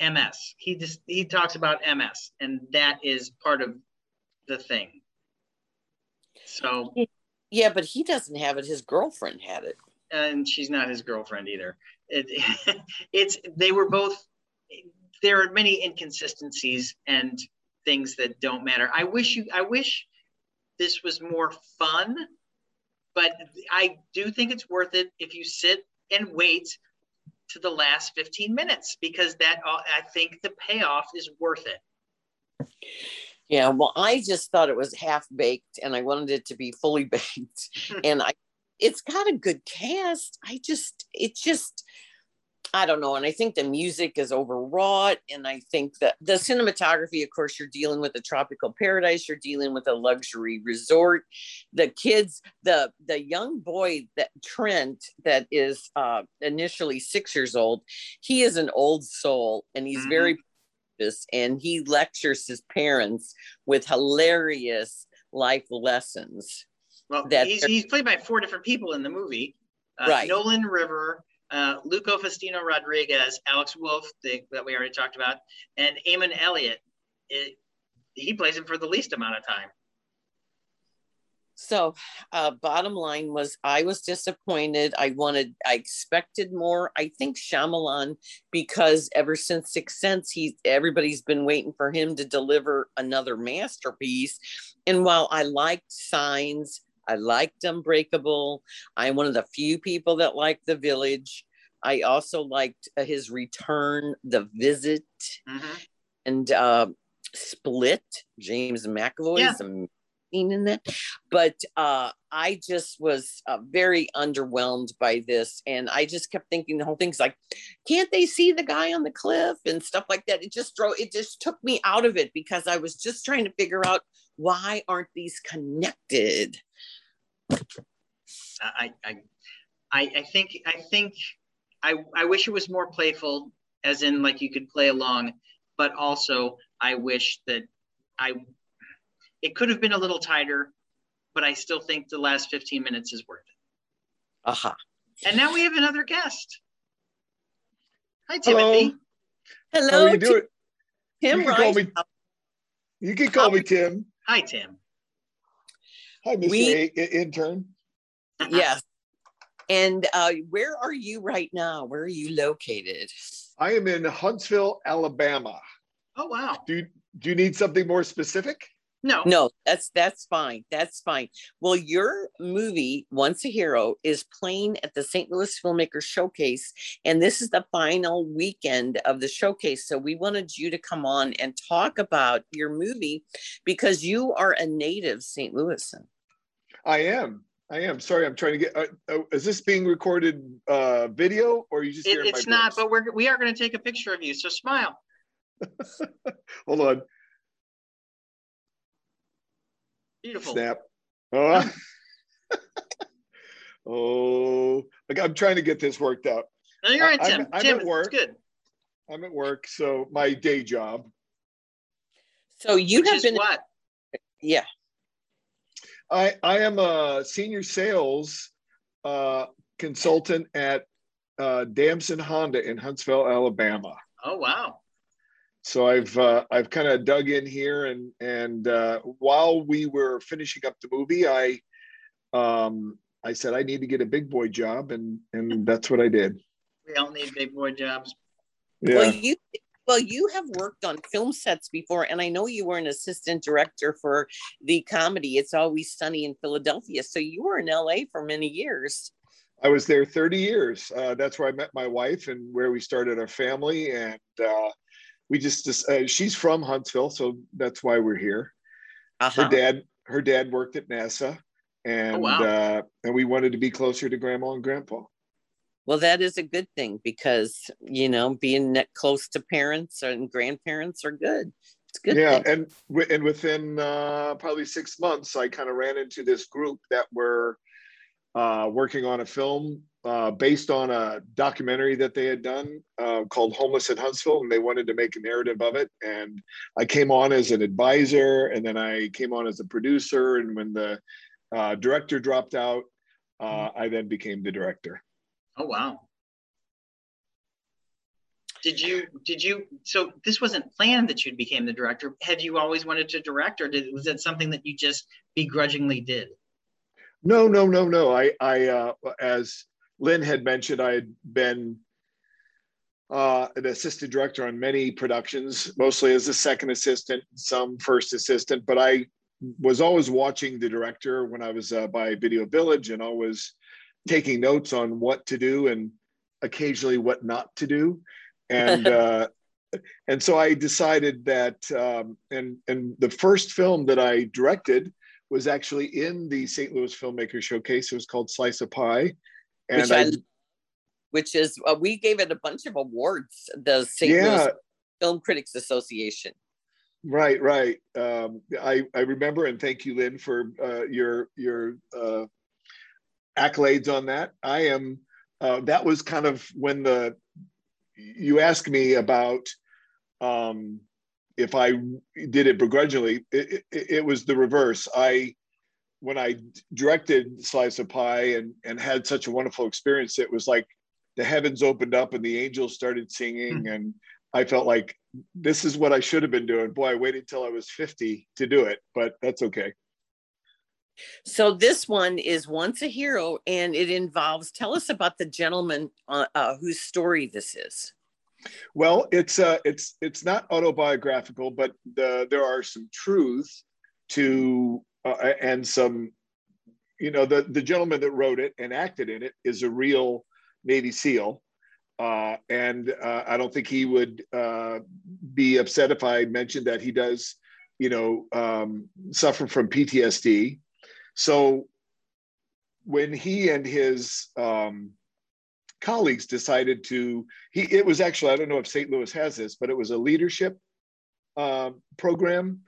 MS. He just he talks about MS, and that is part of the thing. So, Yeah, but he doesn't have it. His girlfriend had it. and she's not his girlfriend either. It, it's they were both. There are many inconsistencies and things that don't matter. I wish you. I wish this was more fun, but I do think it's worth it if you sit and wait to the last 15 minutes because that uh, I think the payoff is worth it. Yeah, well, I just thought it was half baked and I wanted it to be fully baked. and I it's got a good cast. I just it just I don't know. And I think the music is overwrought. And I think that the cinematography, of course, you're dealing with a tropical paradise, you're dealing with a luxury resort. The kids, the the young boy that Trent, that is uh initially six years old, he is an old soul and he's Mhm. very this and he lectures his parents with hilarious life lessons. Well, That- he's, he's played by four different people in the movie. Uh, Right. Nolan River, uh, Luca Faustino Rodriguez, Alex Wolff, the, that we already talked about, and Emun Elliott. It, he plays him for the least amount of time. So, uh, bottom line was, I was disappointed. I wanted, I expected more. I think Shyamalan, because ever since Sixth Sense, he everybody's been waiting for him to deliver another masterpiece. And while I liked Signs, I liked Unbreakable. I'm one of the few people that liked The Village. I also liked uh, his return, The Visit, Mhm. and uh, Split. James McAvoy Yeah. is amazing in that. But uh, I just was uh, very underwhelmed by this, and I just kept thinking the whole thing's like, can't they see the guy on the cliff and stuff like that? It just drove. It just took me out of it because I was just trying to figure out why aren't these connected. I, I, I, I think, I think, I, I wish it was more playful, as in like you could play along, but also I wish that I, it could have been a little tighter, but I still think the last 15 minutes is worth it. Aha. And now we have another guest. Hi, Timothy. Hello, How are you doing? Tim you can call me. You can call me Tim. Hi, Tim. Hi, Mr. We- A- I- intern. Yes. And uh, where are you right now? Where are you located? I am in Huntsville, Alabama. Oh, wow. Do you, do you need something more specific? No. No, that's that's fine. That's fine. Well, your movie Once a Hero is playing at the St. Louis Filmmaker Showcase, and this is the final weekend of the showcase. So we wanted you to come on and talk about your movie because you are a native St. Louisan. I am. I am. Sorry, I'm trying to get. Uh, uh, is this being recorded uh, video or are you just It, hearing it's my not, voice? but we're, we are going to take a picture of you. So smile. Hold on. Beautiful. Snap. Oh. oh. Like, I'm trying to get this worked out. No, you're right, I- Tim. I'm- I'm Tim, at it's work. good. I'm at work, so my day job. So you Which have been, what? yeah. I I am a senior sales uh, consultant at uh, Damson Honda in Huntsville, Alabama. Oh, wow. So I've uh, I've kind of dug in here, and and uh, while we were finishing up the movie, I um, I said I need to get a big boy job, and and that's what I did. We all need big boy jobs. Yeah, Well, you Well, you have worked on film sets before, and I know you were an assistant director for the comedy It's Always Sunny in Philadelphia. So you were in LA for many years. I was there 30 years. Uh, that's where I met my wife and where we started our family. And uh, we just, just uh, she's from Huntsville, so that's why we're here. Uh-huh. Her dad, her dad worked at NASA, and oh, wow. Uh, and we wanted to be closer to Grandma and Grandpa. Well, that is a good thing because you know being close to parents and grandparents are good. It's good. Yeah, thing. and and within uh, probably six months, I kind of ran into this group that were uh, working on a film uh, based on a documentary that they had done uh, called Homeless in Huntsville, and they wanted to make a narrative of it. And I came on as an advisor, and then I came on as a producer. And when the uh, director dropped out, uh, I then became the director. Oh wow. Did you did you so this wasn't planned that you became the director? Had you always wanted to direct or did was it something that you just begrudgingly did? No, no, no, no. I I uh as Lynn had mentioned, I had been uh, an assistant director on many productions, mostly as a second assistant, some first assistant. But I was always watching the director when I was uh, by Video Village and always taking notes on what to do and occasionally what not to do. And uh, and so I decided that um, and and the first film that I directed was actually in the St. Louis Filmmaker Showcase. It was called Slice of Pie, and which, I, I, which is uh, we gave it a bunch of awards. The St. Yeah. Louis Film Critics Association. Right, right. Um, I I remember, and thank you, Lynn, for uh, your your uh, accolades on that. I am. Uh, that was kind of when the you asked me about um, if I did it begrudgingly. It, it, it, was the reverse. I when I directed Slice of Pie and and had such a wonderful experience, it was like the heavens opened up and the angels started singing, mm-hmm. and I felt like this is what I should have been doing. Boy, I waited till I was fifty to do it, but that's okay. So this one is once a hero, and it involves. Tell us about the gentleman uh, uh, whose story this is. Well, it's uh, it's it's not autobiographical, but the, there are some truths to uh, and some, you know, the the gentleman that wrote it and acted in it is a real Navy SEAL, uh, and uh, I don't think he would uh, be upset if I mentioned that he does, you know, um, suffer from PTSD so when he and his um, colleagues decided to, he it was actually I don't know if St. Louis has this, but it was a leadership uh, program,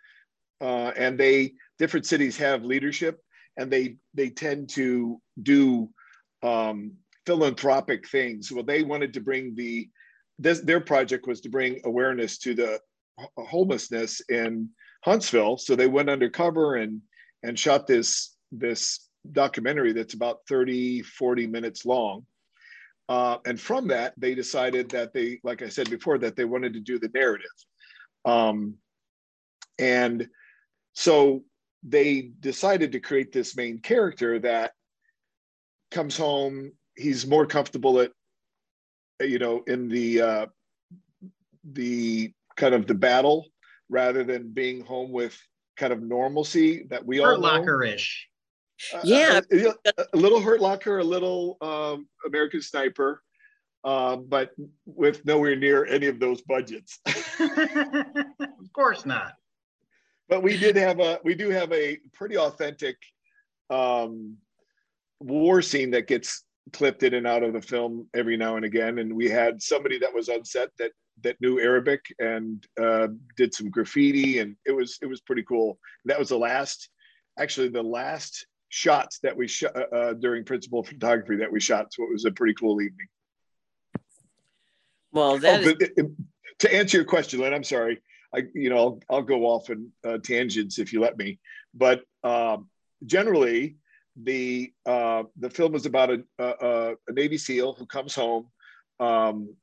uh, and they different cities have leadership, and they they tend to do um, philanthropic things. Well, they wanted to bring the this, their project was to bring awareness to the homelessness in Huntsville. So they went undercover and and shot this this documentary that's about 30, 40 minutes long. Uh, and from that, they decided that they, like I said before, that they wanted to do the narrative. Um, and so they decided to create this main character that comes home. He's more comfortable at, you know, in the uh, the kind of the battle rather than being home with kind of normalcy that we Hurt all know. Locker-ish. Uh, yeah, a, a, little Hurt Locker, a little um, American Sniper, uh, but with nowhere near any of those budgets. of course not. But we did have a we do have a pretty authentic um, war scene that gets clipped in and out of the film every now and again, and we had somebody that was on set that that knew Arabic and uh, did some graffiti, and it was it was pretty cool. That was the last, actually the last shots that we shot uh, uh, during principal photography that we shot. So it was a pretty cool evening. Well, that oh, is- it, to answer your question, Lynn, I'm sorry. I, you know, I'll, I'll go off in uh, tangents if you let me. But um, generally, the uh, the film is about a, a, a, Navy SEAL who comes home, um,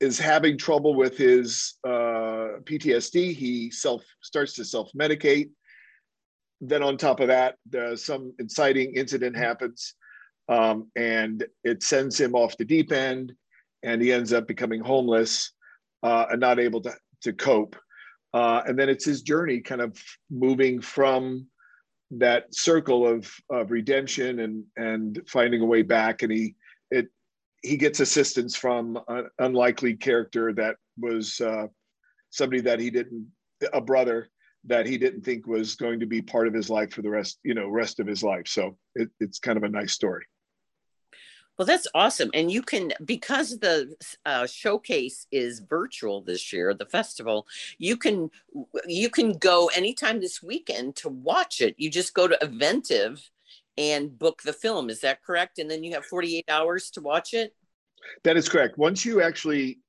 is having trouble with his uh, PTSD. He self starts to self medicate then on top of that, some inciting incident happens, um, and it sends him off the deep end, and he ends up becoming homeless. uh, and not able to to cope. Uh, and then it's his journey, kind of moving from that circle of of redemption and and finding a way back. And he it he gets assistance from an unlikely character that was uh, somebody that he didn't a brother that he didn't think was going to be part of his life for the rest you know rest of his life. So it, it's kind of a nice story. Well, that's awesome. And you can, because the uh, showcase is virtual this year, the festival, you can, you can go anytime this weekend to watch it. You just go to Eventive and book the film. Is that correct? And then you have 48 hours to watch it? That is correct. Once you actually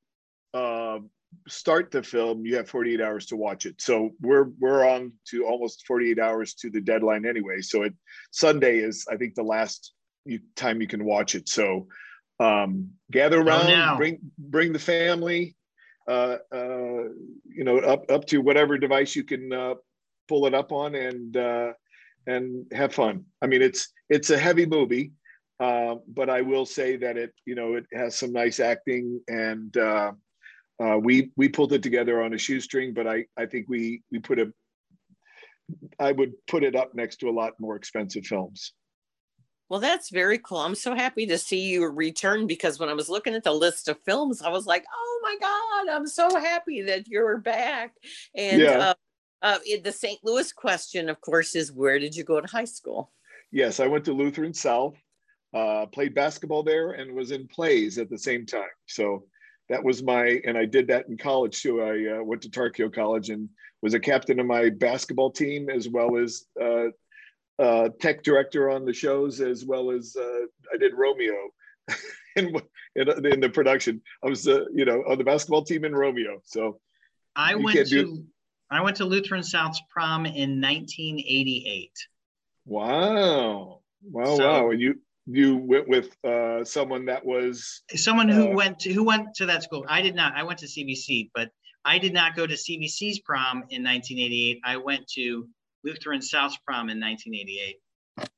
uh, start the film, you have 48 hours to watch it. So we're we're on to almost 48 hours to the deadline anyway. So it Sunday is I think the last you, time you can watch it. So um, gather around, oh, bring bring the family, uh, uh, you know, up up to whatever device you can uh, pull it up on, and uh, and have fun. I mean, it's it's a heavy movie, uh, but I will say that it you know it has some nice acting, and uh, uh, we we pulled it together on a shoestring. But I I think we we put a I would put it up next to a lot more expensive films. Well, that's very cool. I'm so happy to see you return because when I was looking at the list of films, I was like, oh my God, I'm so happy that you're back. And yeah. uh, uh, the St. Louis question, of course, is where did you go to high school? Yes, I went to Lutheran South, uh, played basketball there, and was in plays at the same time. So that was my, and I did that in college too. I uh, went to Tarkio College and was a captain of my basketball team as well as uh, uh, tech director on the shows as well as uh, I did Romeo in, in, in the production. I was uh, you know on the basketball team in Romeo. So I went to do... I went to Lutheran South's prom in 1988. Wow! Wow! So, wow! And you you went with uh, someone that was someone who uh, went to who went to that school. I did not. I went to CBC, but I did not go to CBC's prom in 1988. I went to Lutheran South Prom in 1988.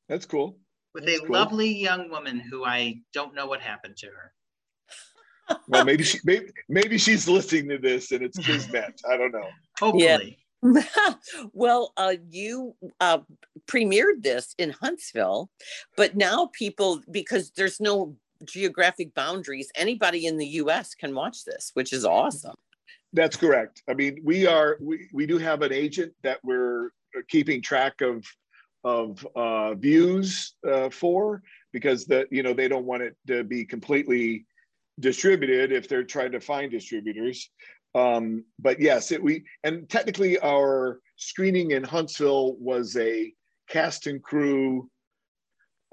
That's cool. With That's a cool. lovely young woman who I don't know what happened to her. well, maybe she maybe, maybe she's listening to this and it's kismet. I don't know. Hopefully. Yeah. well, uh, you uh, premiered this in Huntsville, but now people, because there's no geographic boundaries, anybody in the US can watch this, which is awesome. That's correct. I mean, we are we, we do have an agent that we're keeping track of of uh, views uh, for because the you know they don't want it to be completely distributed if they're trying to find distributors. Um, but yes, it, we and technically our screening in Huntsville was a cast and crew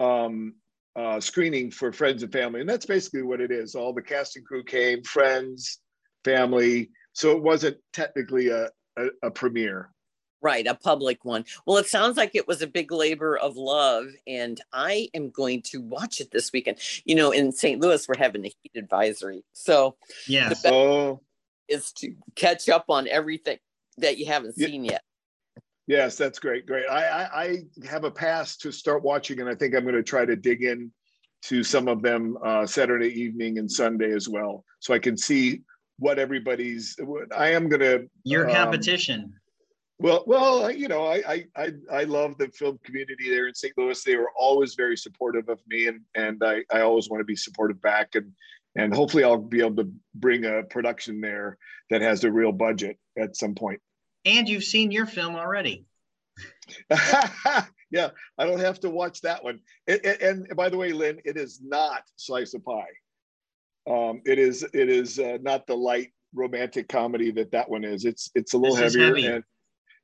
um, uh, screening for friends and family, and that's basically what it is. All the cast and crew came, friends, family. So it wasn't technically a, a, a premiere. Right, a public one. Well, it sounds like it was a big labor of love, and I am going to watch it this weekend. You know, in St. Louis, we're having a heat advisory, so yeah, oh. Is to catch up on everything that you haven't seen yet. Yes, that's great, great. I, I, I have a pass to start watching, and I think I'm going to try to dig in to some of them uh, Saturday evening and Sunday as well, so I can see what everybody's. I am going to your um, competition well, well, you know, I, I I love the film community there in St. Louis. They were always very supportive of me, and and I, I always want to be supportive back, and and hopefully I'll be able to bring a production there that has a real budget at some point. And you've seen your film already. yeah, I don't have to watch that one. It, it, and by the way, Lynn, it is not slice of pie. Um, it is it is uh, not the light romantic comedy that that one is. It's it's a little this heavier heavy. and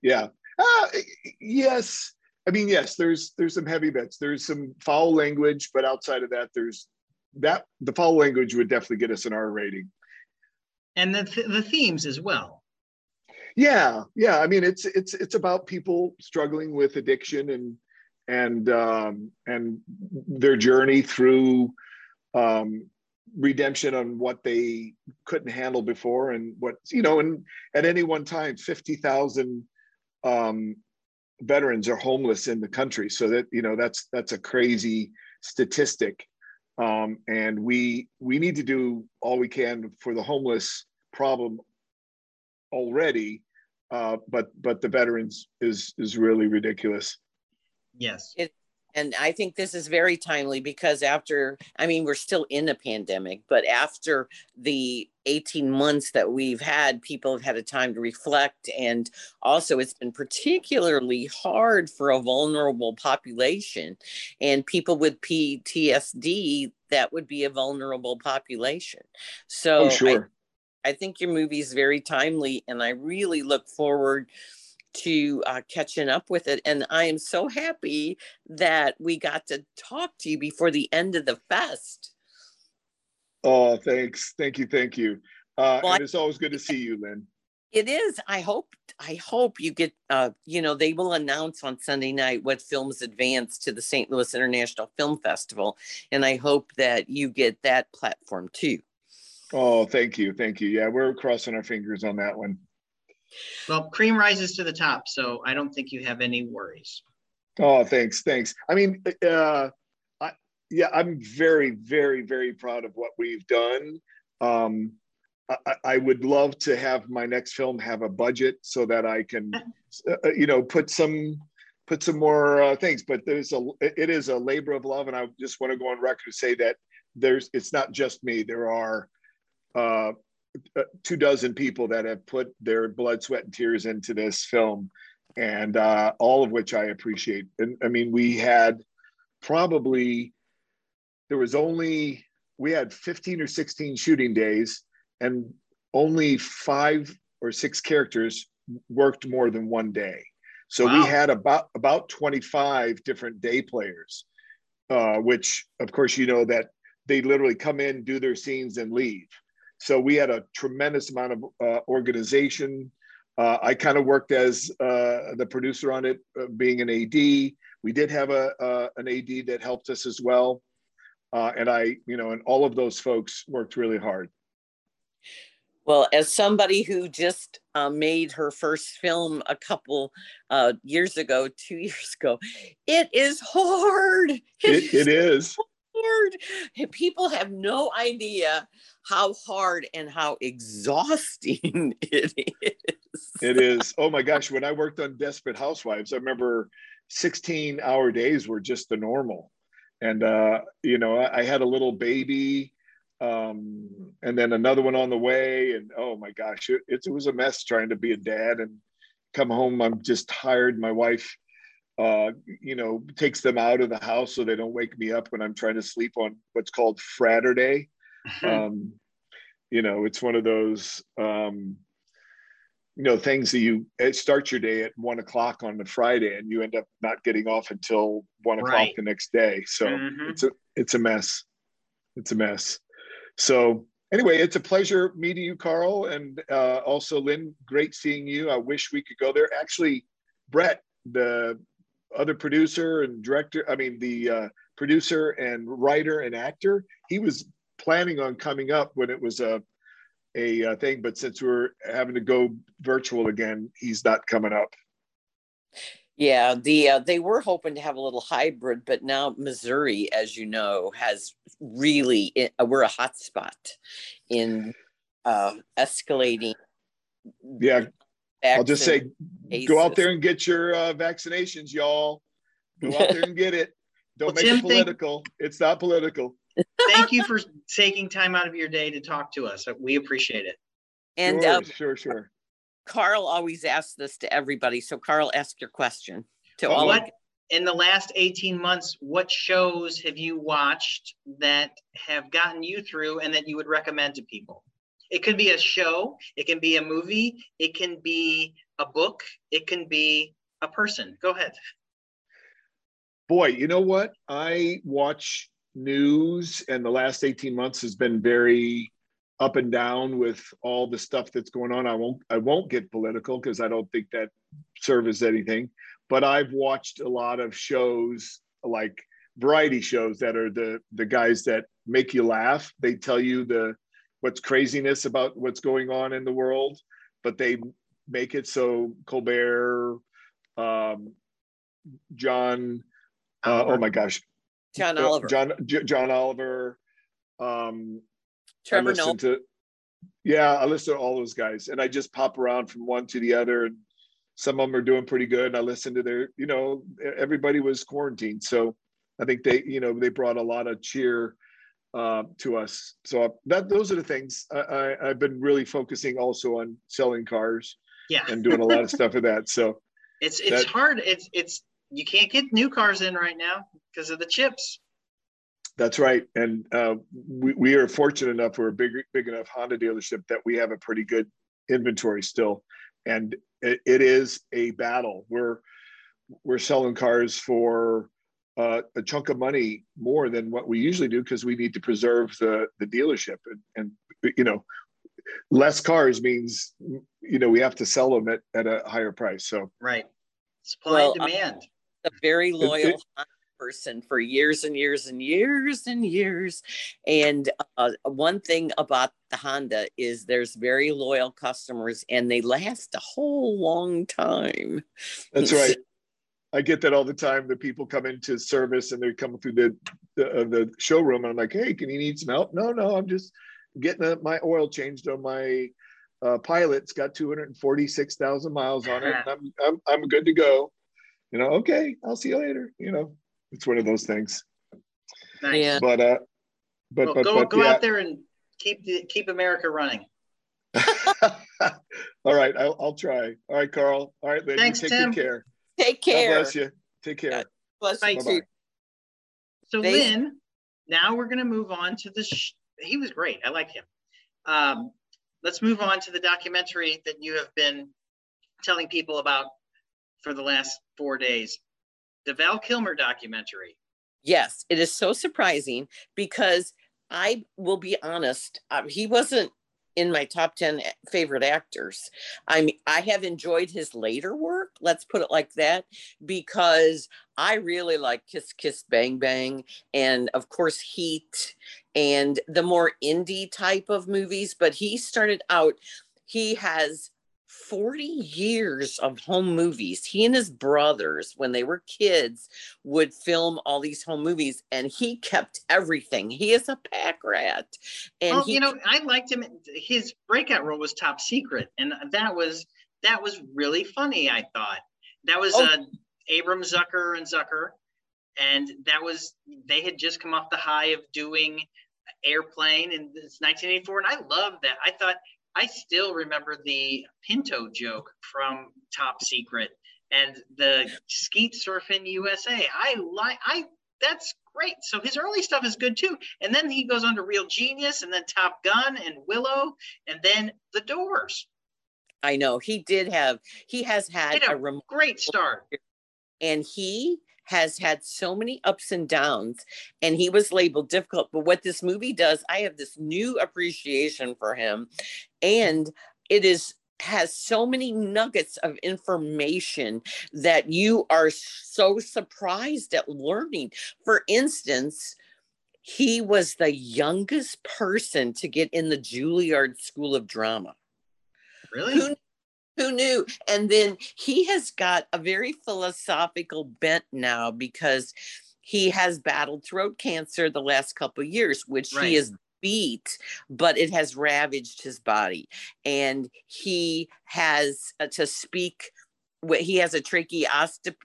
yeah. Uh, yes. I mean, yes, there's there's some heavy bits. There's some foul language, but outside of that, there's that the foul language would definitely get us an R rating. And the th- the themes as well. Yeah, yeah. I mean, it's it's it's about people struggling with addiction and and um, and their journey through um, redemption on what they couldn't handle before and what you know and at any one time 50,000 um, veterans are homeless in the country. So that you know that's that's a crazy statistic, um, and we we need to do all we can for the homeless problem already, uh, but but the veterans is is really ridiculous. Yes. It, and I think this is very timely because after, I mean, we're still in a pandemic, but after the 18 months that we've had, people have had a time to reflect. And also, it's been particularly hard for a vulnerable population and people with PTSD, that would be a vulnerable population. So, oh, sure. I, I think your movie is very timely, and I really look forward to uh, catching up with it. And I am so happy that we got to talk to you before the end of the fest. Oh, thanks. Thank you. Thank you. Uh, well, and it's always good to see you, Lynn. It is. I hope. I hope you get. Uh, you know, they will announce on Sunday night what films advance to the St. Louis International Film Festival, and I hope that you get that platform too. Oh, thank you, thank you. Yeah, we're crossing our fingers on that one. Well, cream rises to the top, so I don't think you have any worries. Oh, thanks, thanks. I mean, uh, I, yeah, I'm very, very, very proud of what we've done. Um, I, I, would love to have my next film have a budget so that I can, uh, uh, you know, put some put some more uh, things. But there's a it is a labor of love, and I just want to go on record to say that there's it's not just me. There are uh, uh, two dozen people that have put their blood, sweat, and tears into this film, and uh, all of which I appreciate. And I mean, we had probably there was only we had 15 or 16 shooting days, and only five or six characters worked more than one day. So wow. we had about about 25 different day players, uh, which of course you know that they literally come in, do their scenes, and leave. So we had a tremendous amount of uh, organization. Uh, I kind of worked as uh, the producer on it, uh, being an AD. We did have a uh, an AD that helped us as well, uh, and I, you know, and all of those folks worked really hard. Well, as somebody who just made her first film a couple years ago, two years ago, it is hard. it, it is hard. People have no idea how hard and how exhausting it is. It is. Oh my gosh. When I worked on Desperate Housewives, I remember 16 hour days were just the normal. And, uh, you know, I, I had a little baby um, and then another one on the way. And oh my gosh, it, it, was a mess trying to be a dad and come home. I'm just tired. My wife, uh, you know, takes them out of the house so they don't wake me up when I'm trying to sleep on what's called Fraturday. um, you know, it's one of those, um, you know, things that you start your day at one o'clock on the Friday and you end up not getting off until one o'clock right. the next day. So mm-hmm. it's a it's a mess. It's a mess. So anyway, it's a pleasure meeting you, Carl, and uh, also Lynn. Great seeing you. I wish we could go there. Actually, Brett, the other producer and director, I mean the uh, producer and writer and actor, he was planning on coming up when it was a a, a thing, but since we're having to go virtual again, he's not coming up. Yeah, the uh, they were hoping to have a little hybrid, but now Missouri, as you know, has really uh, we're a hot spot in uh, escalating. Yeah, I'll just say, cases. go out there and get your uh, vaccinations, y'all. Go out there and get it. Don't well, make Tim, it political. Think- it's not political thank you for taking time out of your day to talk to us. We appreciate it. And sure, um, sure, sure. Carl always asks this to everybody. So, Carl, ask your question to well, all. What in the last 18 months, what shows have you watched that have gotten you through and that you would recommend to people? It could be a show, it can be a movie, it can be a book, it can be a person. Go ahead. Boy, you know what? I watch news and the last 18 months has been very up and down with all the stuff that's going on. I won't I won't get political because I don't think that serves anything. But I've watched a lot of shows like variety shows that are the the guys that make you laugh. They tell you the what's craziness about what's going on in the world, but they make it so Colbert, um, John, uh, oh my gosh, John Oliver. John John Oliver. Um, Trevor Noah. To, Yeah, I listen to all those guys, and I just pop around from one to the other, and some of them are doing pretty good. And I listen to their, you know, everybody was quarantined, so I think they, you know, they brought a lot of cheer uh, to us. So that those are the things I, I, have been really focusing also on selling cars, yeah, and doing a lot of stuff with that. So it's it's that, hard. It's it's you can't get new cars in right now because of the chips. That's right, and uh, we, we are fortunate enough. We're a big big enough Honda dealership that we have a pretty good inventory still, and it, it is a battle. We're we're selling cars for uh, a chunk of money more than what we usually do because we need to preserve the the dealership and, and you know less cars means you know we have to sell them at, at a higher price so right supply well, and demand a very loyal person for years and years and years and years and uh, one thing about the honda is there's very loyal customers and they last a whole long time that's right I get that all the time. The people come into service and they're coming through the the, uh, the showroom, and I'm like, "Hey, can you need some help?" No, no, I'm just getting a, my oil changed on my uh, pilot. It's got 246,000 miles on it. I'm, I'm I'm good to go. You know, okay, I'll see you later. You know, it's one of those things. Nice. Yeah. But uh, but well, but go but, go yeah. out there and keep the, keep America running. all right, I'll, I'll try. All right, Carl. All right, then. Thanks, take Tim. good care. Take care. God bless you. Take care. God bless you too. So they, Lynn, now we're going to move on to the. Sh- he was great. I like him. Um, let's move on to the documentary that you have been telling people about for the last four days, the Val Kilmer documentary. Yes, it is so surprising because I will be honest, um, he wasn't in my top 10 favorite actors. I mean, I have enjoyed his later work, let's put it like that, because I really like Kiss Kiss Bang Bang and of course Heat and the more indie type of movies, but he started out he has 40 years of home movies. He and his brothers, when they were kids, would film all these home movies and he kept everything. He is a pack rat. And well, he, you know, I liked him. His breakout role was top secret. And that was that was really funny, I thought. That was oh. uh Abrahams Zucker and Zucker. And that was they had just come off the high of doing airplane in 1984 and i love that i thought I still remember the Pinto joke from Top Secret and the Skeet Surfing USA. I like I that's great. So his early stuff is good too. And then he goes on to Real Genius and then Top Gun and Willow and then The Doors. I know he did have he has had a, a great start. And he has had so many ups and downs and he was labeled difficult but what this movie does i have this new appreciation for him and it is has so many nuggets of information that you are so surprised at learning for instance he was the youngest person to get in the Juilliard School of Drama. Really? Who who knew? And then he has got a very philosophical bent now because he has battled throat cancer the last couple years, which right. he is beat, but it has ravaged his body. And he has uh, to speak, he has a tracheostomy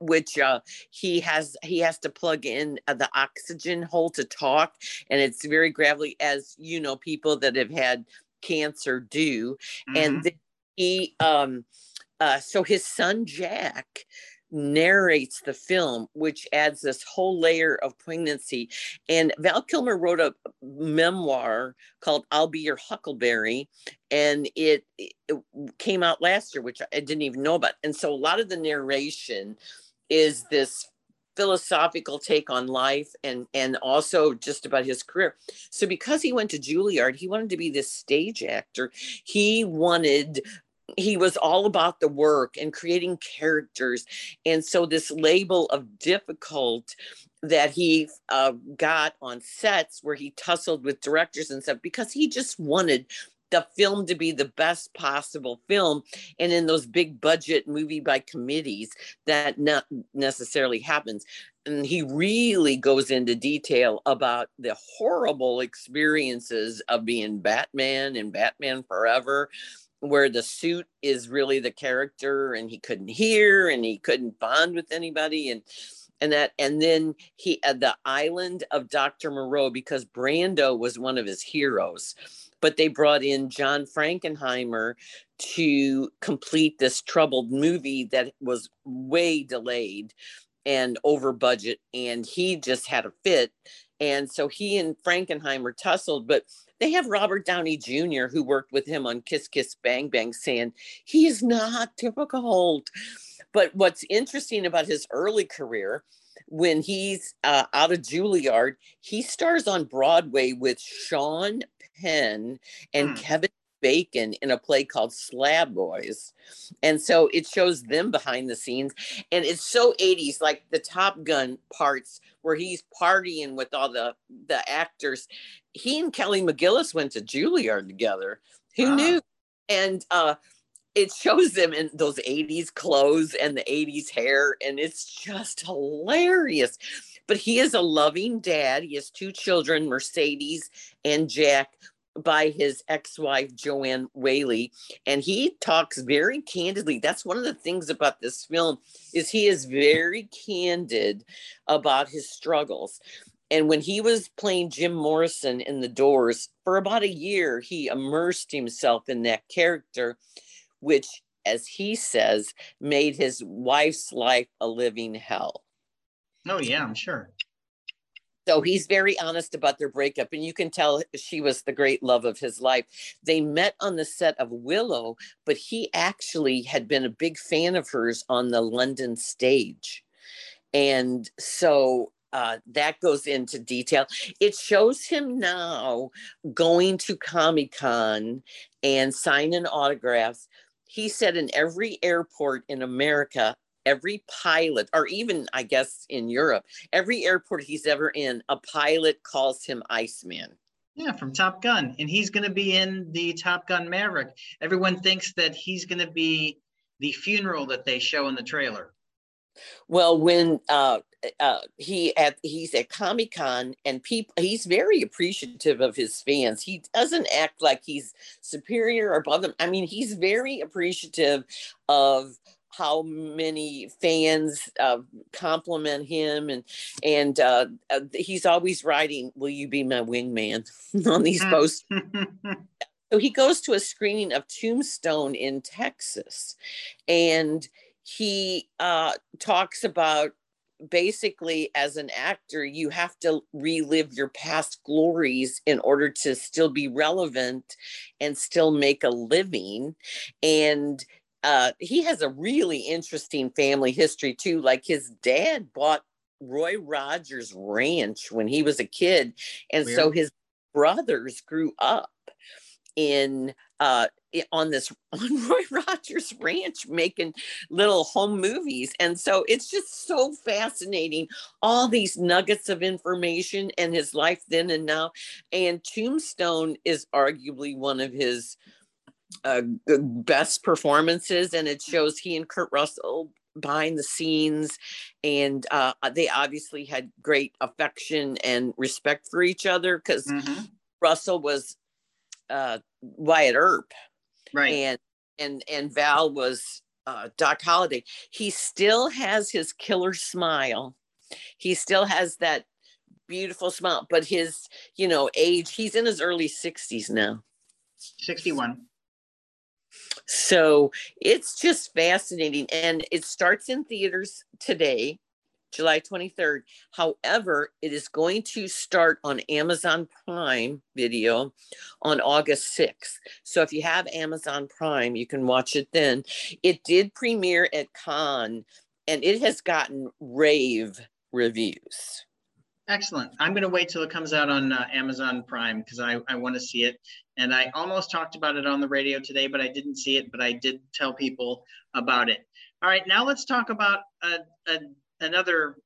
which uh, he has he has to plug in uh, the oxygen hole to talk and it's very gravelly as you know people that have had cancer do mm-hmm. and he um uh so his son jack narrates the film which adds this whole layer of poignancy. And val kilmer wrote a memoir called i'll be your huckleberry and it, it came out last year which i didn't even know about. And so a lot of the narration is this philosophical take on life and and also just about his career. So because he went to juilliard he wanted to be this stage actor. He wanted he was all about the work and creating characters and so this label of difficult that he uh, got on sets where he tussled with directors and stuff because he just wanted the film to be the best possible film. And in those big budget movie by committees, that not necessarily happens. And he really goes into detail about the horrible experiences of being Batman and Batman Forever, where the suit is really the character and he couldn't hear and he couldn't bond with anybody. And and that and then he at the island of dr moreau because brando was one of his heroes but they brought in john frankenheimer to complete this troubled movie that was way delayed and over budget and he just had a fit and so he and frankenheimer tussled but they have robert downey jr who worked with him on kiss kiss bang bang saying he is not difficult but what's interesting about his early career, when he's uh, out of Juilliard, he stars on Broadway with Sean Penn and hmm. Kevin Bacon in a play called Slab Boys. And so it shows them behind the scenes. And it's so 80s, like the Top Gun parts where he's partying with all the, the actors. He and Kelly McGillis went to Juilliard together. Who ah. knew? And uh, it shows them in those 80s clothes and the 80s hair and it's just hilarious but he is a loving dad he has two children mercedes and jack by his ex-wife joanne whaley and he talks very candidly that's one of the things about this film is he is very candid about his struggles and when he was playing Jim Morrison in The Doors for about a year, he immersed himself in that character which, as he says, made his wife's life a living hell. Oh, yeah, I'm sure. So he's very honest about their breakup, and you can tell she was the great love of his life. They met on the set of Willow, but he actually had been a big fan of hers on the London stage. And so uh, that goes into detail. It shows him now going to Comic Con and signing autographs he said in every airport in America, every pilot, or even I guess in Europe, every airport he's ever in, a pilot calls him Iceman. Yeah, from Top Gun. And he's going to be in the Top Gun Maverick. Everyone thinks that he's going to be the funeral that they show in the trailer. Well, when uh, uh, he at he's at Comic Con and people he's very appreciative of his fans. He doesn't act like he's superior or above them. I mean, he's very appreciative of how many fans uh, compliment him and and uh, uh, he's always writing will you be my wingman? on these posts so he goes to a screening of tombstone in texas and he uh, talks about basically as an actor you have to relive your past glories in order to still be relevant and still make a living and uh, he has a really interesting family history too like his dad bought roy rogers ranch when he was a kid and Weird. so his brothers grew up in uh, on this on Roy Rogers Ranch making little home movies. And so it's just so fascinating, all these nuggets of information and his life then and now. And Tombstone is arguably one of his uh, best performances, and it shows he and Kurt Russell behind the scenes and uh, they obviously had great affection and respect for each other because mm-hmm. russell was uh, wyatt earp. Right. And and and val was uh, doc holliday. He still has his killer smile. He still has that beautiful smile but his you know age he's in his early 60s now. 61 so it's just fascinating and it starts in theaters today July 23rd. However, it is going to start on Amazon Prime Video on August 6th. So if you have Amazon Prime, you can watch it then. It did premiere at Cannes and it has gotten rave reviews. Excellent. I'm going to wait till it comes out on uh, Amazon Prime because I, I want to see it. And I almost talked about it on the radio today, but I didn't see it, but I did tell people about it. All right, now let's talk about a, a another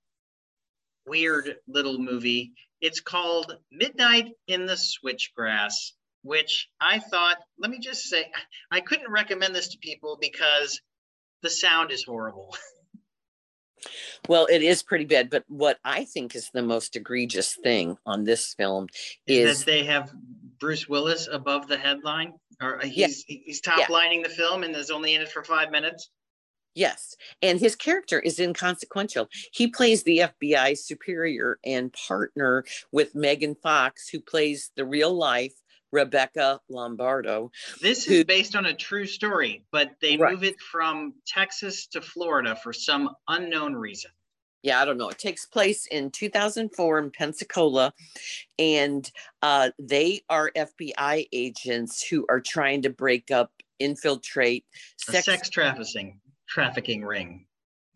weird little movie. It's called Midnight in the Switchgrass. which I thought, let me just say, I couldn't recommend this to people because the sound is horrible. Well, it is pretty bad, but what I think is the most egregious thing on this film is, is that they have Bruce Willis above the headline, or uh, he's yeah. he's top yeah. lining the film and is only in it for five minutes. Yes. And his character is inconsequential. He plays the FBI superior and partner with Megan Fox, who plays the real life Rebecca Lombardo. This who, is based on a true story, but they right. move it from Texas to Florida for some unknown reason. Yeah, I don't know. It takes place in 2004 in Pensacola, and uh, they are FBI agents who are trying to break up, infiltrate sex, sex trafficking trafficking ring.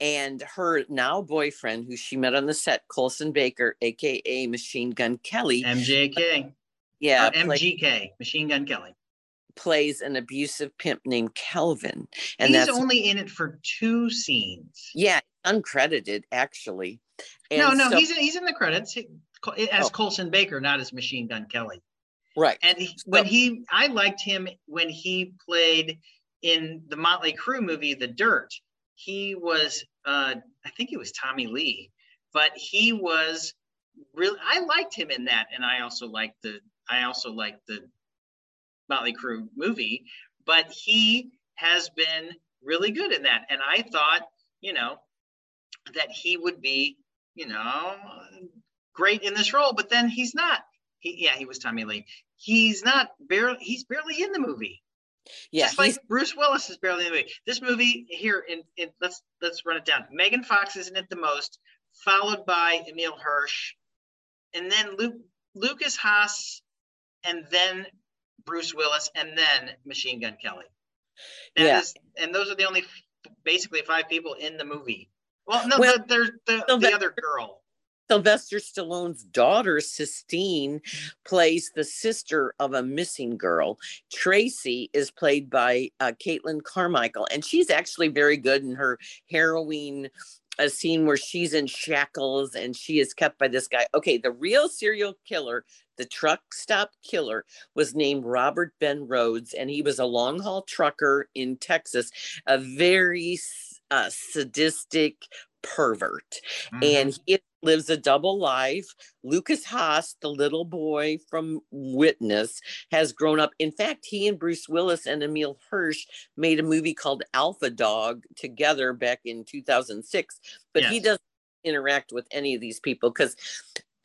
And her now boyfriend, who she met on the set, Colson Baker, aka Machine Gun Kelly, MJK, yeah, or MGK, Machine Gun Kelly, plays an abusive pimp named Kelvin, and he's that's only in it for two scenes. Yeah, uncredited actually. And no, no, so, he's in, he's in the credits as oh. Colson Baker, not as Machine Gun Kelly. Right. And he, when he, I liked him when he played in the Motley Crue movie, The Dirt, he was, uh, I think it was Tommy Lee, but he was really, I liked him in that. And I also liked the, I also like the Motley Crue movie, but he has been really good in that. And I thought, you know, that he would be, you know, great in this role, but then he's not. He, yeah, he was Tommy Lee. He's not barely, he's barely in the movie. Yeah, just like Bruce Willis is barely in the movie. This movie here, in, in let's let's run it down. Megan Fox is in it the most, followed by Emile Hirsch, and then Luke Lukas Haas, and then Bruce Willis, and then Machine Gun Kelly. That yeah, is, and those are the only basically five people in the movie. Well, no, well, there's the, the, the other girl. Sylvester Stallone's daughter, Sistine, plays the sister of a missing girl. Tracy is played by uh, Caitlin Carmichael, and she's actually very good in her harrowing a scene where she's in shackles and she is kept by this guy. Okay, the real serial killer, the truck stop killer, was named Robert Ben Rhodes, and he was a long haul trucker in Texas, a very uh, sadistic pervert. Mm-hmm. And he lives a double life. Lukas Haas, the little boy from Witness, has grown up. In fact, he and Bruce Willis and Emil Hirsch made a movie called Alpha Dog together back in 2006. But yes. he doesn't interact with any of these people because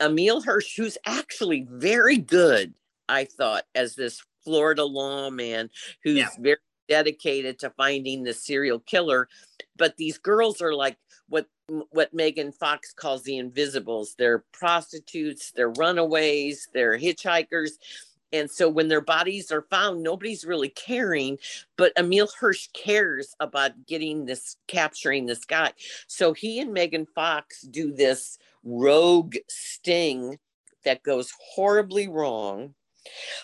Emile Hirsch, who's actually very good, I thought, as this Florida lawman who's yeah. very dedicated to finding the serial killer. But these girls are like what what Megan Fox calls the invisibles. They're prostitutes, they're runaways, they're hitchhikers. And so when their bodies are found, nobody's really caring, but Emile Hirsch cares about getting this, capturing this guy. So he and Megan Fox do this rogue sting that goes horribly wrong.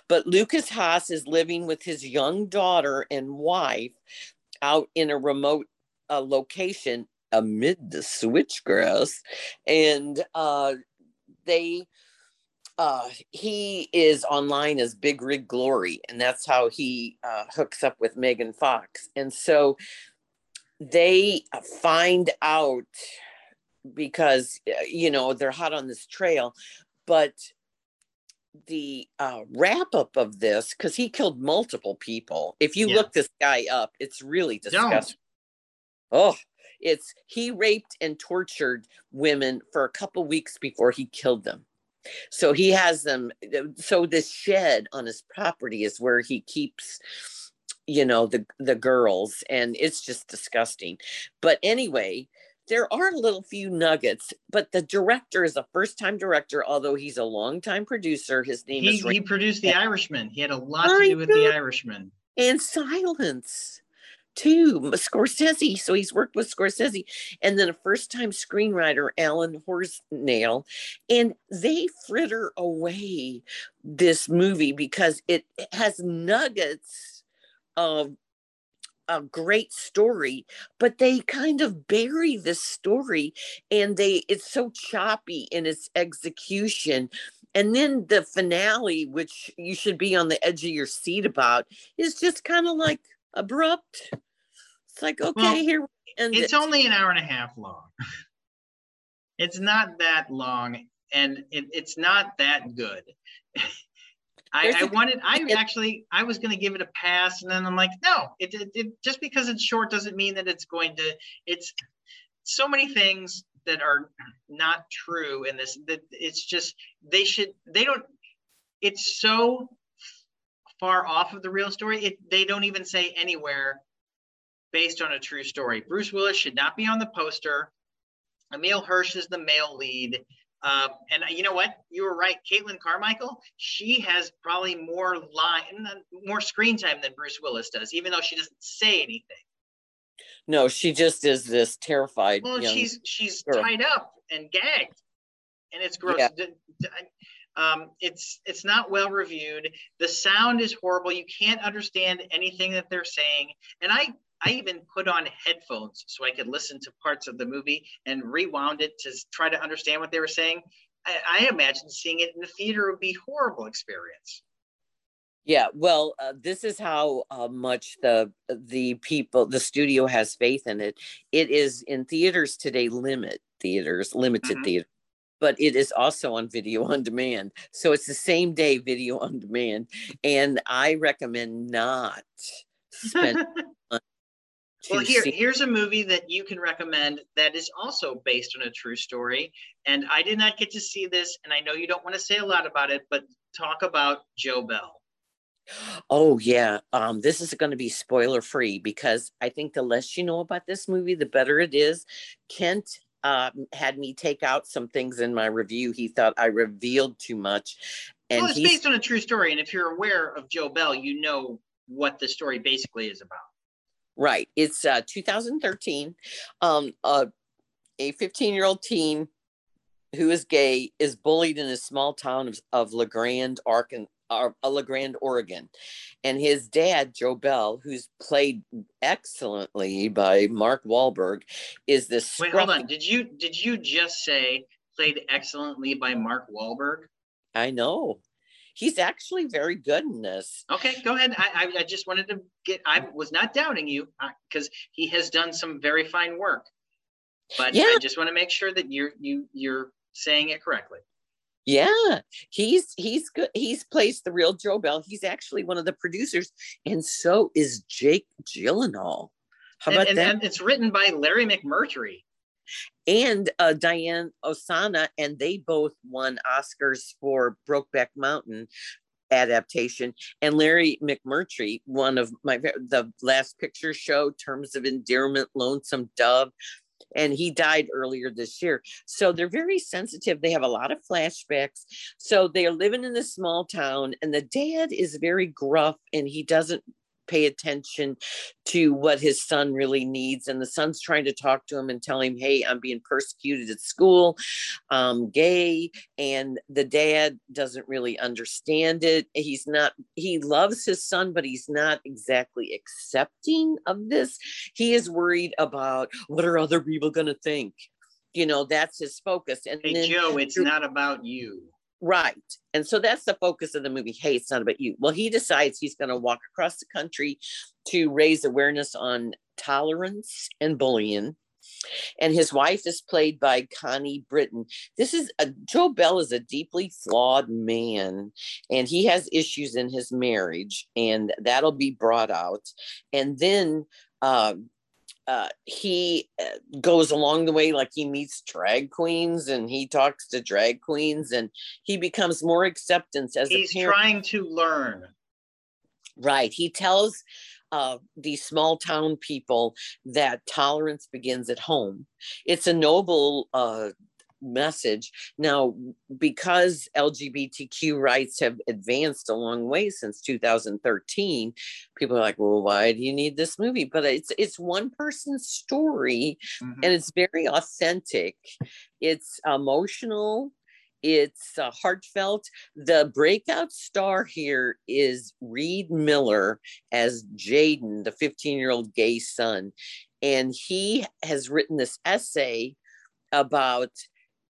But Lukas Haas is living with his young daughter and wife out in a remote uh, location amid the switchgrass and uh, they uh, he is online as Big Rig Glory, and that's how he uh, hooks up with Megan Fox. And so they find out because uh, you know they're hot on this trail, but the uh, wrap up of this because he killed multiple people. If you yeah. look this guy up, it's really disgusting. Don't. Oh, it's he raped and tortured women for a couple weeks before he killed them. So he has them. So this shed on his property is where he keeps, you know, the the girls, and it's just disgusting. But anyway, there are a little few nuggets, but the director is a first time director, although he's a long time producer. His name he, is. He produced The Irishman. He had a lot to do with The Irishman. And Silence too, Scorsese. So he's worked with Scorsese, and then a first-time screenwriter, Alan Horsnail, and they fritter away this movie because it has nuggets of a great story but they kind of bury this story and they it's so choppy in its execution and then the finale which you should be on the edge of your seat about is just kind of like abrupt. It's like okay well, here and it's it. only an hour and a half long. It's not that long and it, it's not that good. I, I, wanted i actually i was going to give it a pass and then i'm like no it, it, it just because it's short doesn't mean that it's going to it's so many things that are not true in this that it's just they should they don't it's so far off of the real story it they don't even say anywhere based on a true story bruce willis should not be on the poster emile hirsch is the male lead um, and you know what you were right caitlin carmichael she has probably more line more screen time than bruce willis does even though she doesn't say anything no, she just is this terrified. Well, she's she's girl. tied up and gagged, and it's gross. Yeah. Um, it's it's not well reviewed. The sound is horrible. You can't understand anything that they're saying. And I I even put on headphones so I could listen to parts of the movie and rewound it to try to understand what they were saying. I, I imagine seeing it in the theater would be horrible experience. Yeah, well, uh, this is how uh, much the the people the studio has faith in it. It is in theaters today, limit theaters, limited mm-hmm. theater, but it is also on video on demand. So it's the same day video on demand, and I recommend not spend. well, here see- here's a movie that you can recommend that is also based on a true story, and I did not get to see this, and I know you don't want to say a lot about it, but talk about Joe Bell. Oh yeah, um, this is going to be spoiler free because I think the less you know about this movie, the better it is. Kent uh, had me take out some things in my review. He thought I revealed too much, and well, it's based on a true story. And if you're aware of Joe Bell, you know what the story basically is about. Right. It's uh, 2013. Um, uh, a 15 year old teen who is gay is bullied in a small town of, of La Grande, Arkansas uh, La Grande, Oregon. And his dad, Joe Bell, who's played excellently by Mark Wahlberg, is this. Wait, hold on. Did you did you just say played excellently by Mark Wahlberg? I know. He's actually very good in this. Okay, go ahead. I, I, I just wanted to get. I was not doubting you because uh, he has done some very fine work. But yeah. I just want to make sure that you're you you're saying it correctly. Yeah, he's he's good. He's placed the real Joe Bell. He's actually one of the producers, and so is Jake Gyllenhaal. How about and, and, that? And it's written by Larry McMurtry and uh, Diana Ossana, and they both won Oscars for Brokeback Mountain adaptation. And Larry McMurtry, one of my the last picture show, Terms of Endearment, Lonesome Dove, and he died earlier this year. So they're very sensitive. They have a lot of flashbacks. So they're living in this small town, and the dad is very gruff and he doesn't pay attention to what his son really needs. And the son's trying to talk to him and tell him, hey, I'm being persecuted at school, I'm gay. And the dad doesn't really understand it. He's not, he loves his son, but he's not exactly accepting of this. He is worried about what are other people going to think? You know, that's his focus. And hey, then, Joe, it's not about you. Right. And so that's the focus of the movie. Hey, it's not about you. Well, he decides he's going to walk across the country to raise awareness on tolerance and bullying. And his wife is played by Connie Britton. This is a Joe Bell is a deeply flawed man, and he has issues in his marriage, and that'll be brought out. And then uh, uh, he uh, goes along the way like he meets drag queens and he talks to drag queens and he becomes more acceptance as he's trying to learn. Right. He tells uh, these small town people that tolerance begins at home. It's a noble uh, message. Now, because LGBTQ rights have advanced a long way since 2013, people are like, "Well, why do you need this movie?" But it's it's one person's story, mm-hmm. and it's very authentic. It's emotional. It's uh, heartfelt. The breakout star here is Reed Miller as Jaden, the 15 year old gay son. And he has written this essay about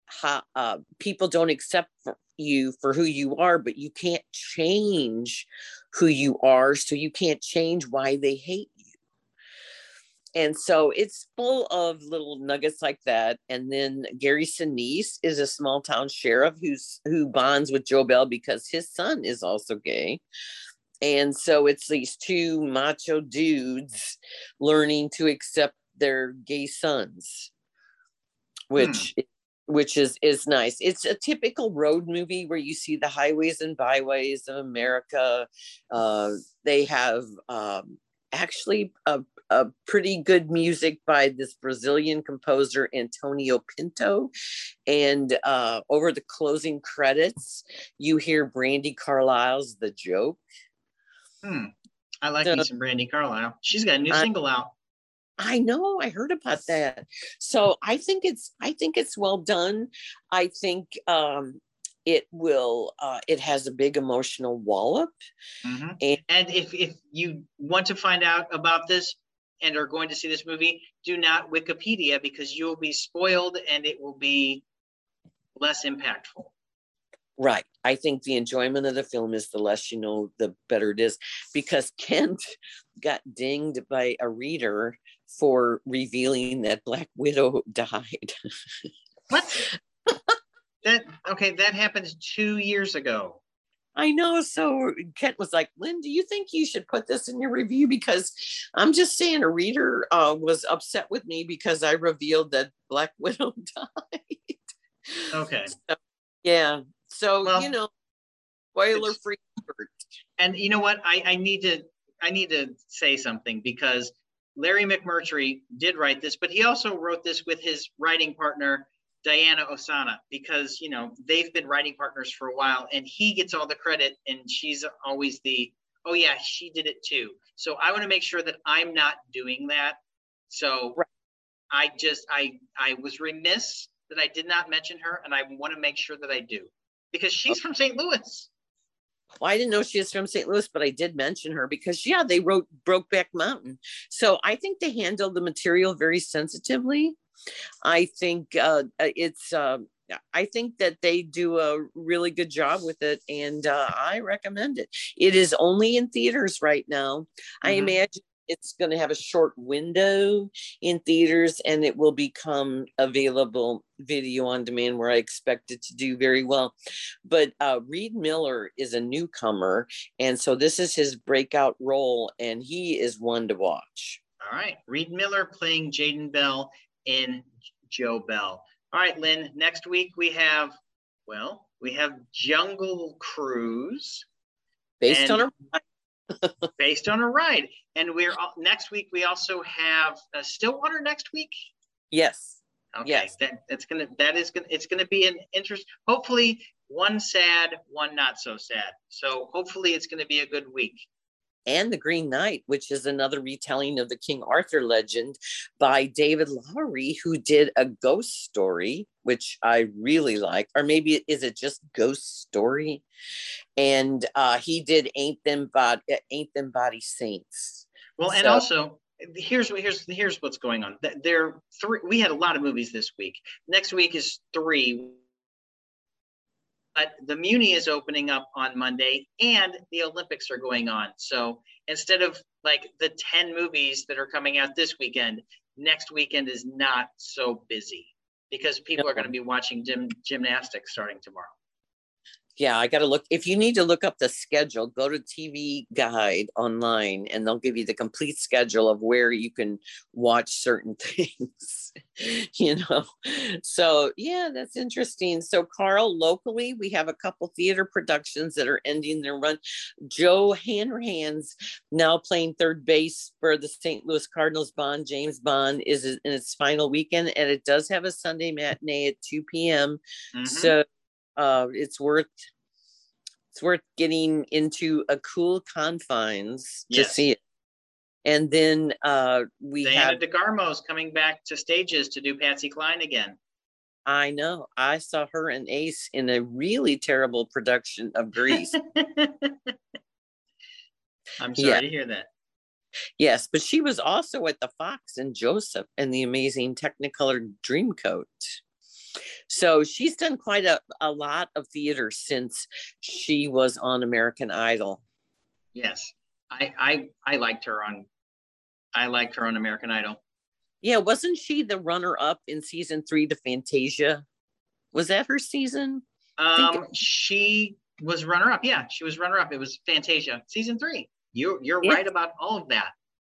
how uh, people don't accept you for who you are, but you can't change who you are. So you can't change why they hate you. And so it's full of little nuggets like that. And then Gary Sinise is a small town sheriff who's who bonds with Joe Bell because his son is also gay. And so it's these two macho dudes learning to accept their gay sons, which hmm which is is nice. It's a typical road movie where you see the highways and byways of America. Uh, they have um, actually a, a pretty good music by this Brazilian composer Antonio Pinto, and uh, over the closing credits, you hear Brandi Carlile's "The Joke." Hmm. I like so, me some Brandi Carlile. She's got a new I, single out. I know I heard about that. So I think it's I think it's well done. I think um it will uh it has a big emotional wallop. Mm-hmm. And, and if if you want to find out about this and are going to see this movie, do not Wikipedia because you will be spoiled and it will be less impactful. Right. I think the enjoyment of the film is the less you know, the better it is. Because Kent got dinged by a reader for revealing that Black Widow died. what? that okay, that happened two years ago. I know. So Kent was like, Lynn, do you think you should put this in your review? Because I'm just saying a reader uh, was upset with me because I revealed that Black Widow died. Okay. So, yeah. So, well, you know, spoiler free. And you know what? I, I need to I need to say something because Larry McMurtry did write this, but he also wrote this with his writing partner, Diana Ossana, because, you know, they've been writing partners for a while and he gets all the credit and she's always the, oh, yeah, she did it too. So I want to make sure that I'm not doing that. So right. I just, I, I was remiss that I did not mention her and I want to make sure that I do because she's okay. from St. Louis. Well, I didn't know she was from St. Louis, but I did mention her because, yeah, they wrote Brokeback Mountain. So I think they handled the material very sensitively. I think uh, uh it's, uh, I think that they do a really good job with it, and uh, I recommend it. It is only in theaters right now. Mm-hmm. I imagine it's going to have a short window in theaters and it will become available video on demand where I expect it to do very well. But uh, Reed Miller is a newcomer. And so this is his breakout role, and he is one to watch. All right. Reed Miller playing Jaden Bell in Joe Bell. All right, Lynn. Next week we have, well, we have Jungle Cruise. Based on a based on a ride. And we're all, next week. We also have uh, Stillwater next week. Yes. Okay. Yes. That, that's gonna. That is gonna. It's gonna be an interest. Hopefully, one sad, one not so sad. So hopefully, it's gonna be a good week and The Green Knight, which is another retelling of the King Arthur legend by David Lowery, who did a ghost story, which I really like. Or maybe is it just Ghost Story? And uh, he did Ain't Them Body, Ain't Them Body Saints. Well, and so, also here's here's here's what's going on. There three. We had a lot of movies this week. Next week is three but the Muni is opening up on Monday and the Olympics are going on. So instead of like the 10 movies that are coming out this weekend, next weekend is not so busy because people are going to be watching gym, gymnastics starting tomorrow yeah, I got to look. If you need to look up the schedule, go to TV Guide online and they'll give you the complete schedule of where you can watch certain things, you know. So, yeah, that's interesting. So, Carl, locally, we have a couple theater productions that are ending their run. Joe Hanrahan's now playing third base for the St. Louis Cardinals. Bond, James Bond, is in its final weekend and it does have a Sunday matinee at 2 p.m. Mm-hmm. So, uh, it's worth it's worth getting into a cool confines yes. to see it. And then uh, we Diana have DeGarmo's coming back to stages to do Patsy Cline again. I know. I saw her and Ace in a really terrible production of Grease. I'm sorry yeah. to hear that. Yes, but she was also at the Fox and Joseph and the amazing Technicolor Dreamcoat. So she's done quite a, a lot of theater since she was on American Idol. Yes. I I I liked her on I liked her on American Idol. Yeah, wasn't she the runner up in season three to Fantasia? Was that her season? Um, she was runner up. Yeah, she was runner up. It was Fantasia season three. You you're Yeah. right about all of that.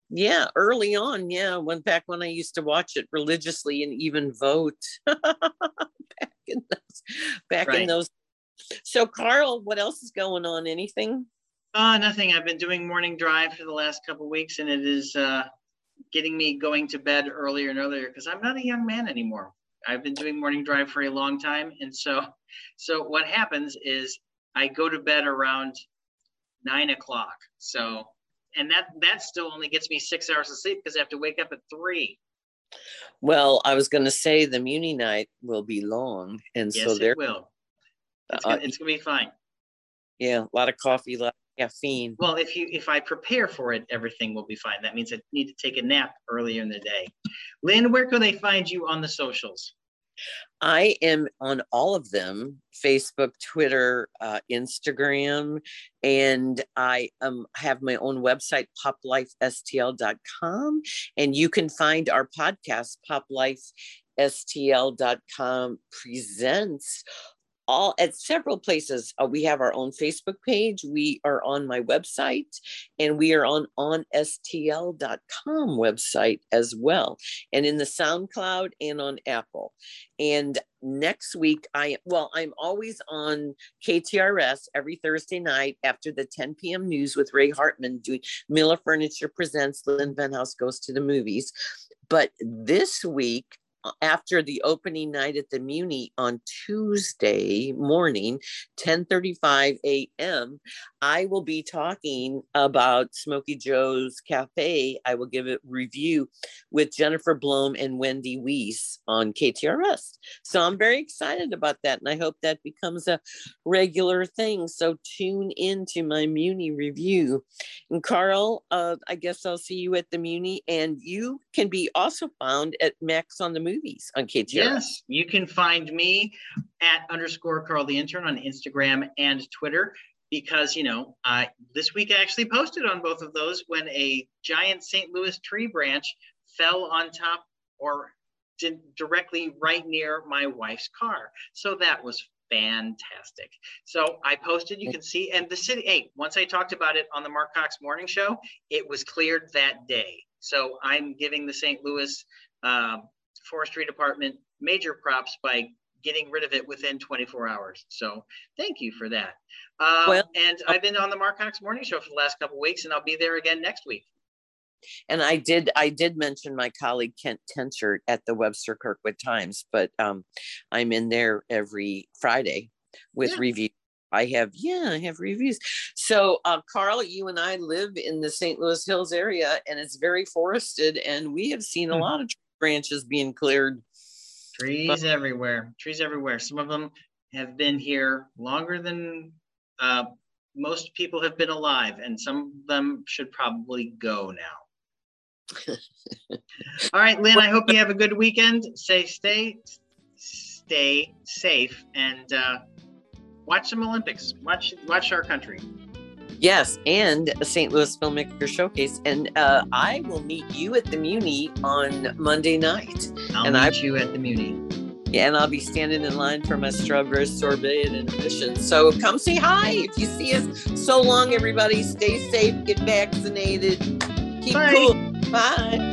Yeah, early on. Yeah, went back when I used to watch it religiously and even vote. back in those, back in those. So, Carl, what else is going on? Anything? Uh, nothing. I've been doing morning drive for the last couple weeks, and it is uh, getting me going to bed earlier and earlier because I'm not a young man anymore. I've been doing morning drive for a long time, and so, so what happens is I go to bed around nine o'clock. So, and that that still only gets me six hours of sleep because I have to wake up at three. Well, I was going to say the Muni night will be long, and Yes, so there, it will. It's uh, gonna, it's gonna be fine. yeah, a lot of coffee, a lot of caffeine. Well, if you if I prepare for it, everything will be fine. That means I need to take a nap earlier in the day. Lynn, where can they find you on the socials? I am on all of them Facebook, Twitter, uh, Instagram, and I um, have my own website, poplifestl.com. And you can find our podcast, poplifestl.com presents all at several places. Uh, we have our own Facebook page. We are on my website and we are on onstl.com website as well and in the SoundCloud and on Apple. And next week, I well, I'm always on KTRS every Thursday night after the 10 p.m. news with Ray Hartman doing Miller Furniture Presents Lynn Venhaus Goes to the Movies. But this week, Uh, after the opening night at the Muni on Tuesday morning, 10:35 a.m., I will be talking about Smokey Joe's Cafe. I will give a review with Jennifer Blome and Wendy Wiese on KTRS. So I'm very excited about that, and I hope that becomes a regular thing. So tune in to my Muni review. And Carl, uh, I guess I'll see you at the Muni, and you can be also found at Max on the Movies on KTRS. Yes, you can find me at underscore Carl the intern on Instagram and Twitter because you know I this week I actually posted on both of those when a giant St. Louis tree branch fell on top or di- directly right near my wife's car. So that was fantastic. So I posted, you can see, and the city, hey, once I talked about it on the Mark Cox Morning Show, it was cleared that day. So I'm giving the St. Louis um, Forestry Department major props by getting rid of it within 24 hours. So thank you for that. Uh, Well- and I've been on the Mark Cox Morning Show for the last couple of weeks, and I'll be there again next week. And I did I did mention my colleague Kent Tenchert at the Webster Kirkwood Times, but um, I'm in there every Friday with Yeah. review. I have yeah, I have reviews. So uh, Carl, you and I live in the St. Louis Hills area, and it's very forested, and we have seen a Hmm. lot of branches being cleared. Trees everywhere. Trees everywhere. Some of them have been here longer than uh, most people have been alive, and some of them should probably go now. All right, Lynn. I hope you have a good weekend. Say stay stay safe and uh, watch some Olympics. Watch watch our country. Yes, and a St. Louis Filmmaker Showcase, and uh, I will meet you at the Muni on Monday night. And I'll And meet I- you at the Muni. Yeah, and I'll be standing in line for my strawberry sorbet at intermission. So come say hi if you see us. So long, everybody. Stay safe, get vaccinated, keep Bye. cool. Bye.